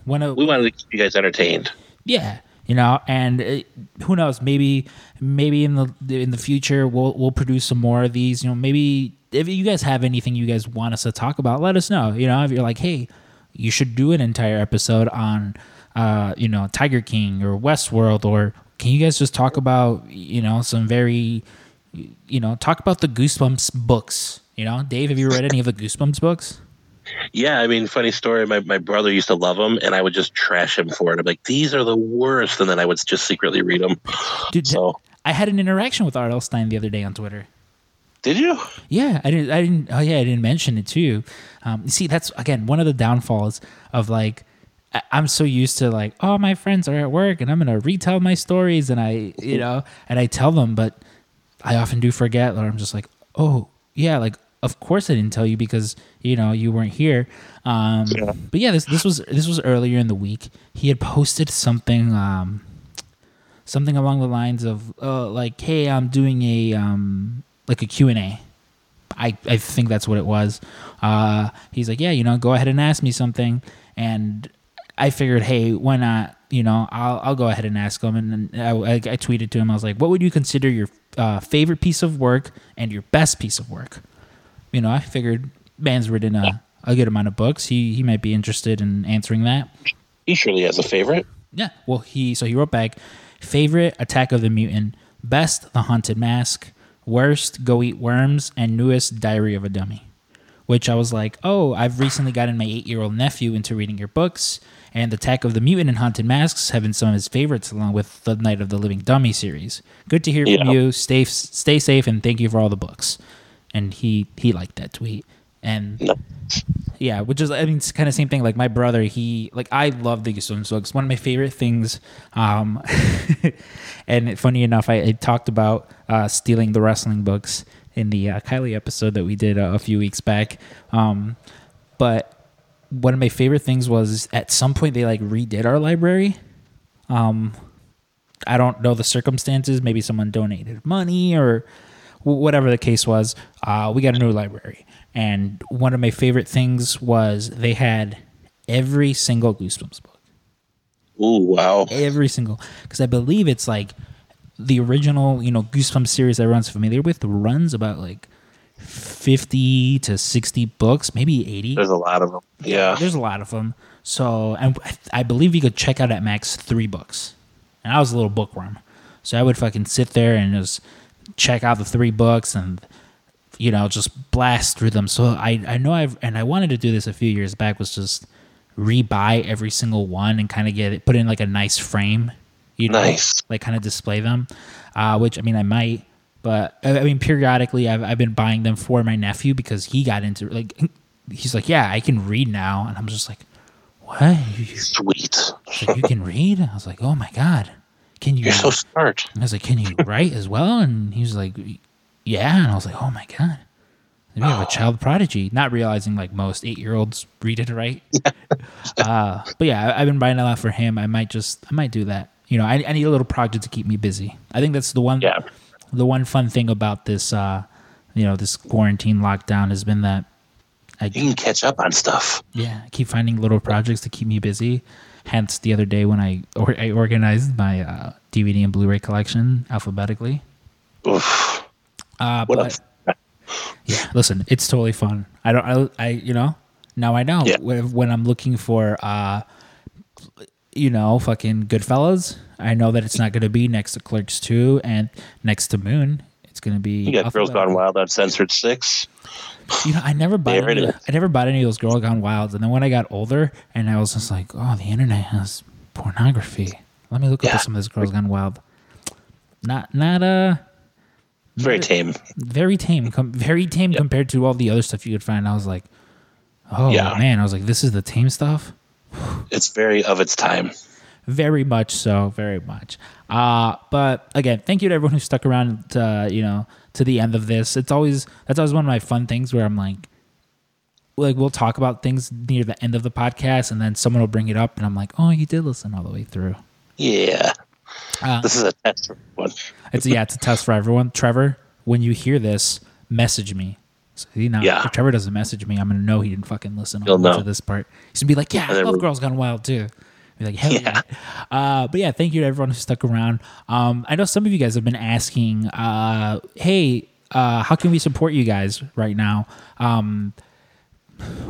want to We wanted to keep you guys entertained. yeah, you know, and uh, who knows? Maybe maybe in the in the future we'll we'll produce some more of these. You know, maybe if you guys have anything you guys want us to talk about, let us know. You know, if you're like, hey, you should do an entire episode on, uh, you know, Tiger King or Westworld, or can you guys just talk about, you know, some very, you know, talk about the Goosebumps books. You know, Dave, have you read any of the Goosebumps books? Yeah, I mean, funny story. My, my brother used to love them, and I would just trash him for it. I'm like, these are the worst, and then I would just secretly read them. Dude, So, I had an interaction with R.L. Stine the other day on Twitter. Did you? Yeah, I didn't. I didn't. Oh yeah, I didn't mention it too. Um, you see, that's again one of the downfalls of like I'm so used to like, oh, my friends are at work and I'm gonna retell my stories and I, you know, and I tell them, but I often do forget, or I'm just like, oh yeah, like of course I didn't tell you because you know you weren't here. Um, Yeah. But yeah, this this was this was earlier in the week. He had posted something. Um, something along the lines of uh, like hey i'm doing a um, like a q&a I, I think that's what it was. Uh, he's like yeah you know go ahead and ask me something. And i figured hey why not? You know i'll, I'll go ahead and ask him. And I, I, I tweeted to him. I was like what would you consider your uh, favorite piece of work and your best piece of work? You know i figured man's written a, a good amount of books. He, he might be interested in answering that. He surely has a favorite. yeah. Well, he so he wrote back favorite Attack of the Mutant, best The Haunted Mask, worst Go Eat Worms, and newest Diary of a Dummy. Which I was like, oh, I've recently gotten my eight year old nephew into reading your books, and Attack of the Mutant and Haunted Masks have been some of his favorites, along with the Night of the Living Dummy series. Good to hear from you. Stay stay safe, and thank you for all the books. And he he liked that tweet, and No. yeah, which is I mean it's kind of same thing. Like my brother, he like I love the Goosebumps books. One of my favorite things. Um, and funny enough, I, I talked about uh, stealing the wrestling books in the uh, Kylie episode that we did uh, a few weeks back. Um, but one of my favorite things was at some point they like redid our library. Um, I don't know the circumstances. Maybe someone donated money or whatever the case was. Uh, we got a new library, and one of my favorite things was they had every single Goosebumps book, Oh wow. every single, because I believe it's like the original, you know, Goosebumps series that everyone's familiar with runs about like fifty to sixty books, maybe eighty. There's a lot of them. Yeah. There's a lot of them. So, and I believe you could check out at max three books. And I was a little bookworm. So I would fucking sit there and just check out the three books and, you know, just blast through them. So I, I know I've, and I wanted to do this a few years back, was just rebuy every single one and kind of get it, put in like a nice frame, you know, Nice. like kind of display them, uh, which I mean, I might. But I mean, periodically, I've, I've been buying them for my nephew because he got into like he's like, yeah, I can read now, and I'm just like, what? Sweet. like, you can read? I was like, oh my god, can you? You're so smart. I was like, can you write as well? And he was like, yeah, and I was like, oh my god. Maybe I have a child prodigy, not realizing like most eight year olds read and write. uh, but yeah, I, I've been buying a lot for him. I might just, I might do that. You know, I, I need a little project to keep me busy. I think that's the one, Yeah. the one fun thing about this, uh, you know, this quarantine lockdown has been that I, You can catch up on stuff. yeah, I keep finding little projects to keep me busy. Hence, the other day when I or, I organized my uh, DVD and Blu-ray collection alphabetically. Oof. Uh, What but a yeah, listen, it's totally fun. I don't, I, I you know, now I know Yeah. when, when I'm looking for, uh, you know, fucking Goodfellas. I know that it's not going to be next to Clerks two and next to Moon. It's going to be. You got Girls Gone. Wild on Censored Six. You know, I never bought any, is. I never bought any of those Girl Gone Wilds, and then when I got older, and I was just like, oh, the internet has pornography. Let me look Yeah. up some of this Girls Gone Wild. Not, not uh, Very tame. very tame, com- very tame compared to all the other stuff you could find. I was like, oh Yeah. man, I was like, this is the tame stuff. It's very of its time. Very much so, very much. Uh, but again, thank you to everyone who stuck around to, you know, to the end of this. It's always that's always one of my fun things where I'm like like we'll talk about things near the end of the podcast and then someone will bring it up and I'm like, "Oh, you did listen all the way through." Yeah. Uh, This is a test for one. It's yeah, it's a test for everyone. Trevor, when you hear this, message me. So, you know, Yeah. if Trevor doesn't message me, I'm gonna know he didn't fucking listen You'll all the way know. to this part. He's gonna be like, "Yeah, I love Girls Gone Wild too." Be like, "Hell yeah!" Yeah. Uh, but yeah, thank you to everyone who stuck around. Um, I know some of you guys have been asking, uh, "Hey, uh, how can we support you guys right now?" Um,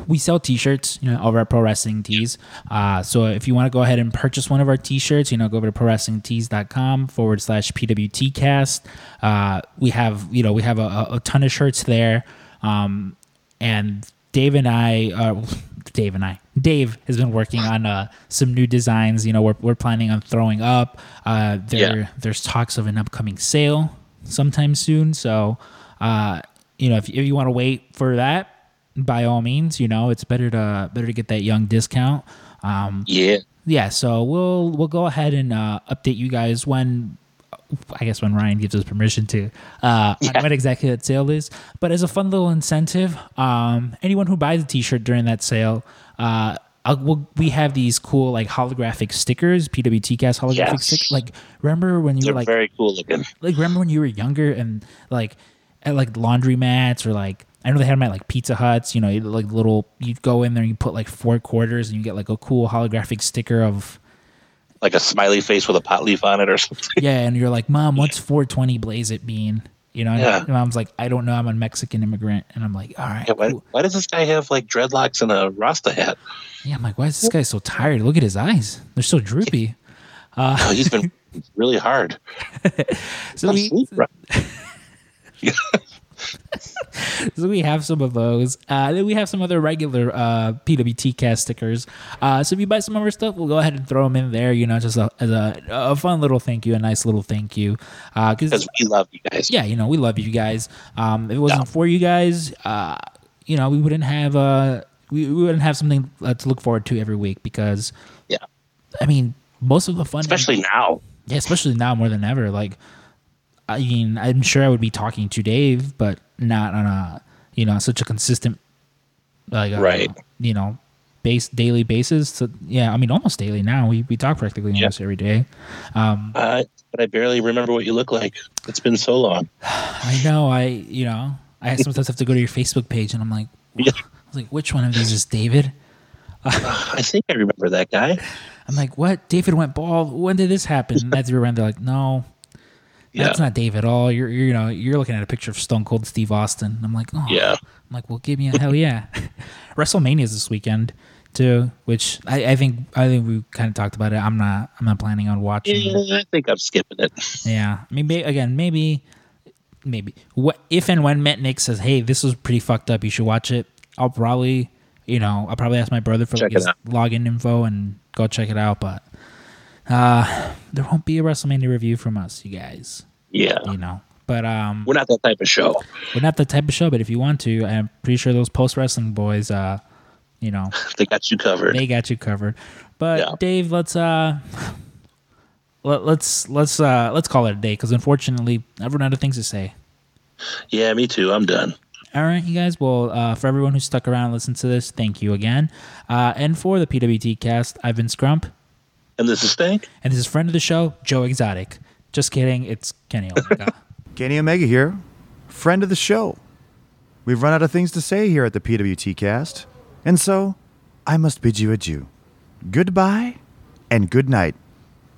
we sell t-shirts you know over at pro wrestling tees. Uh, so if you want to go ahead and purchase one of our t-shirts you know go over to pro wrestling tees.com forward slash pwt cast. Uh, we have you know we have a, a- a ton of shirts there. Um, and dave and i uh, dave and i dave has been working on uh, some new designs. You know we're, we're planning on throwing up. Uh, there Yeah. there's talks of an upcoming sale sometime soon. So uh, you know if, if you want to wait for that by all means, you know, it's better to better to get that young discount. Um, Yeah. yeah, so we'll we'll go ahead and uh, update you guys when I guess when Ryan gives us permission to uh, on Yeah. what exactly that sale is. But as a fun little incentive, um, anyone who buys a T-shirt during that sale. Uh, I'll, we'll, we have these cool like holographic stickers, PWTcast holographic Yes. stick. Like, remember when you They're were like very cool looking. like remember when you were younger and like at like laundromats or like I know they had them at like Pizza Huts, you know, like little you'd go in there and you put like four quarters and you get like a cool holographic sticker of Like a smiley face with a pot leaf on it or something. yeah, and you're like, Mom, what's four twenty blaze it mean? You know, Yeah. and mom's like, I don't know, I'm a Mexican immigrant, and I'm like, all right, Yeah, why, cool. why does this guy have like dreadlocks and a Rasta hat? yeah. I'm like, why is this guy so tired? Look at his eyes, they're so droopy. Oh, he's been uh, really hard. So we? so we have some of those. Uh, then we have some other regular uh, PWT cast stickers. Uh, so if you buy some of our stuff, we'll go ahead and throw them in there. You know, just a, as a, a fun little thank you, a nice little thank you. Because Because we love you guys. yeah, you know, we love you guys. Um, if it wasn't Yeah. for you guys, uh, you know, we wouldn't have uh, we, we wouldn't have something uh, to look forward to every week because Yeah. I mean, most of the fun, Especially now. yeah, especially now more than ever. Like, I mean, I'm sure I would be talking to Dave, but not on a you know such a consistent like uh, Right. you know base daily basis. So yeah, I mean almost daily now. We we talk practically Yeah. almost every day. Um, Uh, but I barely remember what you look like. It's been so long. I know. I you know I sometimes have to go to your Facebook page and I'm like, Yeah. I was like, which one of these is David? I think I remember that guy. I'm like, what? David went bald. When did this happen? And that's around. They're like, no, Yeah. that's not Dave at all. You're, you're, you know, you're looking at a picture of Stone Cold Steve Austin. I'm like, oh, Yeah. I'm like, well, give me a hell yeah. WrestleMania is this weekend too, which I, I think, I think we kind of talked about it. I'm not, I'm not planning on watching. Yeah, I think I'm skipping it. Yeah, I mean, may, again, maybe, maybe what if and when Matt Nick says, "Hey, this was pretty fucked up. You should watch it." I'll probably, you know, I'll probably ask my brother for like his login info and go check it out. But uh there won't be a WrestleMania review from us, you guys. Yeah. You know, but um, We're not that type of show. we're not the type of show. But if you want to, I'm pretty sure those post wrestling boys, uh, you know, They got you covered. they got you covered. But Yeah. Dave, let's uh let, let's let's uh let's call it a day because unfortunately I've run out of things to say. Yeah, me too. I'm done. All right, you guys. Well, uh, for everyone who stuck around and listened to this, thank you again. Uh, and for the PWT cast, I've been Scrump, And this is Stank. and this is friend of the show, Joe Exotic. Just kidding, it's Kenny Omega. Kenny Omega here, friend of the show. We've run out of things to say here at the PWT cast, and so I must bid you adieu. Goodbye and good night.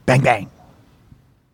Bang, bang.